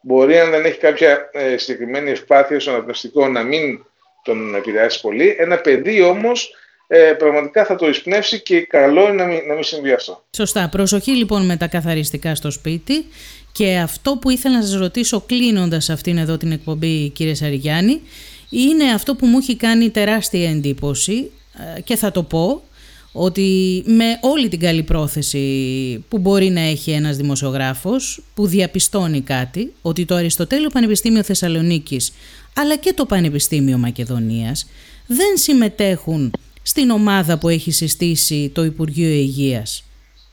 μπορεί αν δεν έχει κάποια ε, συγκεκριμένη ευπάθεια στο αναπνευστικό να μην τον επηρεάσει πολύ. Ένα παιδί όμως ε, πραγματικά θα το εισπνεύσει και καλό είναι να μην, να μην συμβεί αυτό. Σωστά. Προσοχή λοιπόν με τα καθαριστικά στο σπίτι και αυτό που ήθελα να σας ρωτήσω κλείνοντας αυτήν εδώ την εκπομπή κύριε Σαριγιάννη είναι αυτό που μου έχει κάνει τεράστια εντύπωση ε, και θα το πω ότι με όλη την καλή πρόθεση που μπορεί να έχει ένας δημοσιογράφος που διαπιστώνει κάτι, ότι το Αριστοτέλειο Πανεπιστήμιο Θεσσαλονίκης αλλά και το Πανεπιστήμιο Μακεδονίας δεν συμμετέχουν στην ομάδα που έχει συστήσει το Υπουργείο Υγείας.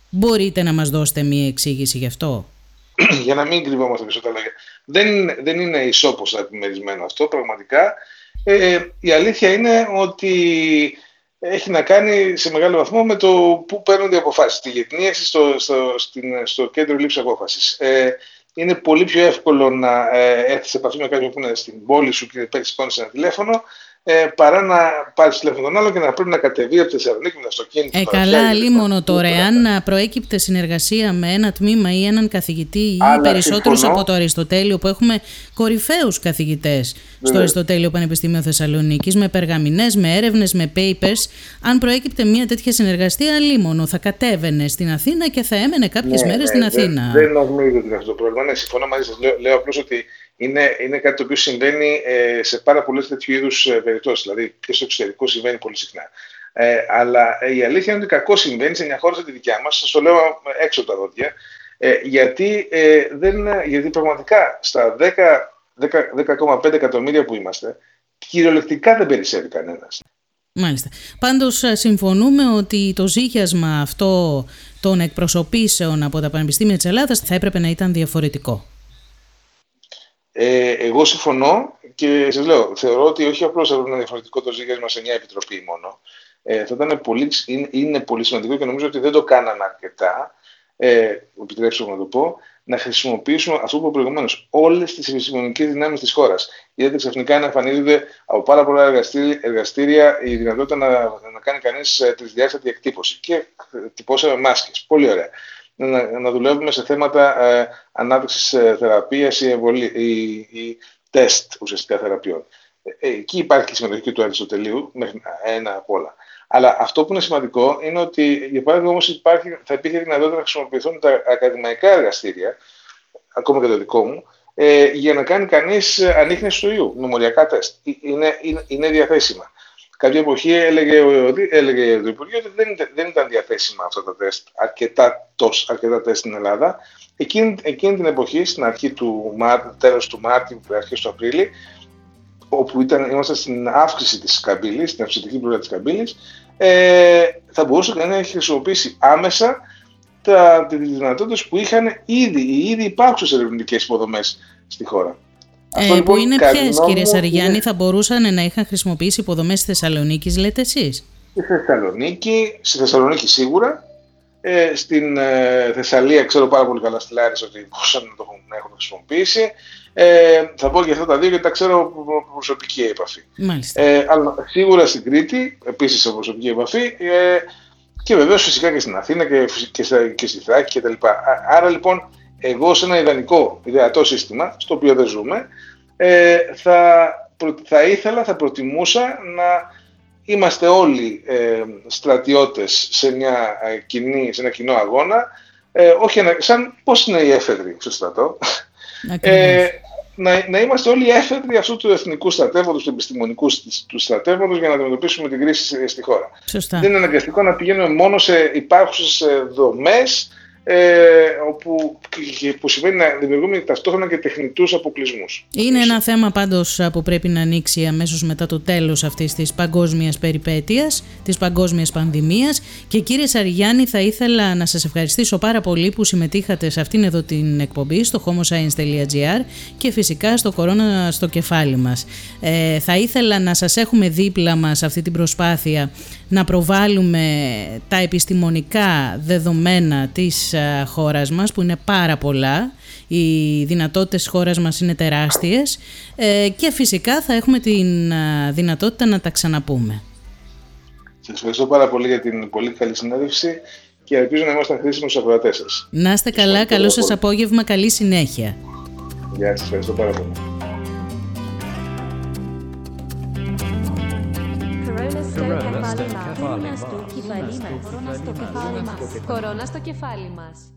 Μπορείτε να μας δώσετε μία εξήγηση γι' αυτό; Για να μην κρυβόμαστε πίσω τα λόγια. Δεν, δεν είναι ισόπως επιμερισμένο αυτό πραγματικά. Ε, η αλήθεια είναι ότι έχει να κάνει σε μεγάλο βαθμό με το πού παίρνουν οι αποφάσεις. Τη γετνίαση στο, στο, στο κέντρο λήψης απόφασης. Ε, είναι πολύ πιο εύκολο να ε, έρθεις σε επαφή με κάποιον που είναι στην πόλη σου και παίρνεις ένα τηλέφωνο ε, παρά να πάρεις τηλέφωνο τον άλλο και να πρέπει να κατεβεί από τη Θεσσαλονίκη με το αυτοκίνητο. Ε, καλά, λίμωνο τώρα. Αν προέκυπτε συνεργασία με ένα τμήμα ή έναν καθηγητή ή περισσότερους από το Αριστοτέλειο, που έχουμε κορυφαίους καθηγητές στο Αριστοτέλειο Πανεπιστήμιο Θεσσαλονίκης, με περγαμηνές, με έρευνες, με papers, αν προέκυπτε μια τέτοια συνεργασία, λίμωνο θα κατέβαινε στην Αθήνα και θα έμενε κάποιες ναι, μέρες ναι, στην Αθήνα. Δεν, δεν νομίζω ότι είναι αυτό το πρόβλημα. Ναι, συμφωνώ μαζί σας. Λέω, λέω απλώς ότι είναι, είναι κάτι το οποίο συμβαίνει ε, σε πάρα πολλές τέτοιου είδους ε, περιπτώσεις. Δηλαδή και στο εξωτερικό συμβαίνει πολύ συχνά. Ε, αλλά ε, η αλήθεια είναι ότι κακό συμβαίνει σε μια χώρα σαν τη δικιά μας. Σας το λέω έξω από τα δόντια. Ε, γιατί, ε, δεν, γιατί πραγματικά στα 10,5 10, εκατομμύρια που είμαστε, κυριολεκτικά δεν περισσεύει κανένας. Μάλιστα. Πάντως συμφωνούμε ότι το ζύγιασμα αυτό των εκπροσωπήσεων από τα Πανεπιστήμια της Ελλάδας θα έπρεπε να ήταν διαφορετικό. Ε, εγώ συμφωνώ και σας λέω, θεωρώ ότι όχι απλώς θα είναι διαφορετικό το ζύγισμα σε μια επιτροπή μόνο. Ε, θα ήταν πολύ, είναι, είναι πολύ σημαντικό και νομίζω ότι δεν το κάνανε αρκετά. Ε, επιτρέψτε μου να το πω, να χρησιμοποιήσουμε αυτό που είπα προηγουμένως, όλες τις επιστημονικές δυνάμεις της χώρας. Γιατί ξαφνικά να εμφανίζονται από πάρα πολλά εργαστήρια, εργαστήρια η δυνατότητα να, να κάνει κανείς ε, τρισδιάστατη εκτύπωση. Και τυπώσαμε μάσκες. Πολύ ωραία να, να δουλεύουμε σε θέματα ε, ανάπτυξης ε, θεραπείας ή, ή, ή τεστ ουσιαστικά θεραπείων. Ε, εκεί υπάρχει η συμμετοχή του Αριστοτελείου, μέχρι ένα από όλα. Αλλά αυτό που είναι σημαντικό είναι ότι, για παράδειγμα, όμως υπάρχει, θα υπήρχε δυνατότητα να χρησιμοποιηθούν τα ακαδημαϊκά εργαστήρια, ακόμα και το δικό μου, ε, για να κάνει κανείς ανείχνευση του ιού, μεμοριακά τεστ. Ε, είναι, είναι, είναι διαθέσιμα. Κάποια εποχή έλεγε, έλεγε το Υπουργείο ότι δεν, δεν ήταν διαθέσιμα αυτά τα τεστ, αρκετά, τόσ, αρκετά τεστ στην Ελλάδα. Εκείνη, εκείνη την εποχή, στην αρχή του Μάρτιου, τέλος του Μάρτιου, αρχές του Απρίλη, όπου ήταν, ήμασταν στην αύξηση της καμπύλης, στην αυξητική πλευρά της καμπύλης, ε, θα μπορούσε κανένα να χρησιμοποιήσει άμεσα τα, τις δυνατότητες που είχαν ήδη οι ήδη υπάρχουσες ερευνητικές υποδομές στη χώρα. Ε, που λοιπόν είναι ποιες, κύριε Σαριγιάννη, θα μπορούσαν να είχαν χρησιμοποιήσει υποδομές στη Θεσσαλονίκης, λέτε εσείς; Στη Θεσσαλονίκη, στη Θεσσαλονίκη σίγουρα. Ε, στην ε, Θεσσαλία ξέρω πάρα πολύ καλά στη Λάρισα ότι μπορούσαν να το έχουν, έχουν χρησιμοποιήσει. Ε, θα πω και αυτά τα δύο γιατί τα ξέρω από προσωπική επαφή. Μάλιστα. Ε, αλλά σίγουρα στην Κρήτη, επίσης σε προσωπική επαφή. Ε, και βεβαίως φυσικά και στην Αθήνα και, και, και στη Θράκη κτλ. Άρα λοιπόν εγώ σε ένα ιδανικό, ιδεατό σύστημα, στο οποίο δεν ζούμε, ε, θα, θα ήθελα, θα προτιμούσα να είμαστε όλοι ε, στρατιώτες σε, μια, ε, κοινή, σε ένα κοινό αγώνα, ε, όχι σαν πώς είναι οι έφεδροι στο στρατό, ε, να, να είμαστε όλοι έφεδροι αυτού του εθνικού στρατεύοντος, του επιστημονικού του στρατεύοντος για να αντιμετωπίσουμε την κρίση στη χώρα. Σωστά. Δεν είναι αναγκαστικό να πηγαίνουμε μόνο σε υπάρχουσες δομές ε, όπου, που σημαίνει να δημιουργούμε ταυτόχρονα και τεχνητούς αποκλεισμούς. Είναι ένα θέμα πάντως που πρέπει να ανοίξει αμέσως μετά το τέλος αυτής της παγκόσμιας περιπέτειας, της παγκόσμιας πανδημίας και κύριε Σαριγιάννη θα ήθελα να σας ευχαριστήσω πάρα πολύ που συμμετείχατε σε αυτήν εδώ την εκπομπή στο homoscience.gr και φυσικά στο κορώνα στο κεφάλι μας. Ε, θα ήθελα να σας έχουμε δίπλα μας αυτή την προσπάθεια να προβάλλουμε τα επιστημονικά δεδομένα της ε, χώρας μας που είναι πάρα πολλά οι δυνατότητες της χώρας μας είναι τεράστιες ε, και φυσικά θα έχουμε την ε, δυνατότητα να τα ξαναπούμε. Σας ευχαριστώ πάρα πολύ για την πολύ καλή συνέντευξη και ελπίζω να είμαστε χρήσιμοι στους ακροατές σας. Να είστε καλά, καλό σας απόγευμα, καλή συνέχεια. Γεια σας, ευχαριστώ πάρα πολύ. Κορώνα στο κεφάλι μας.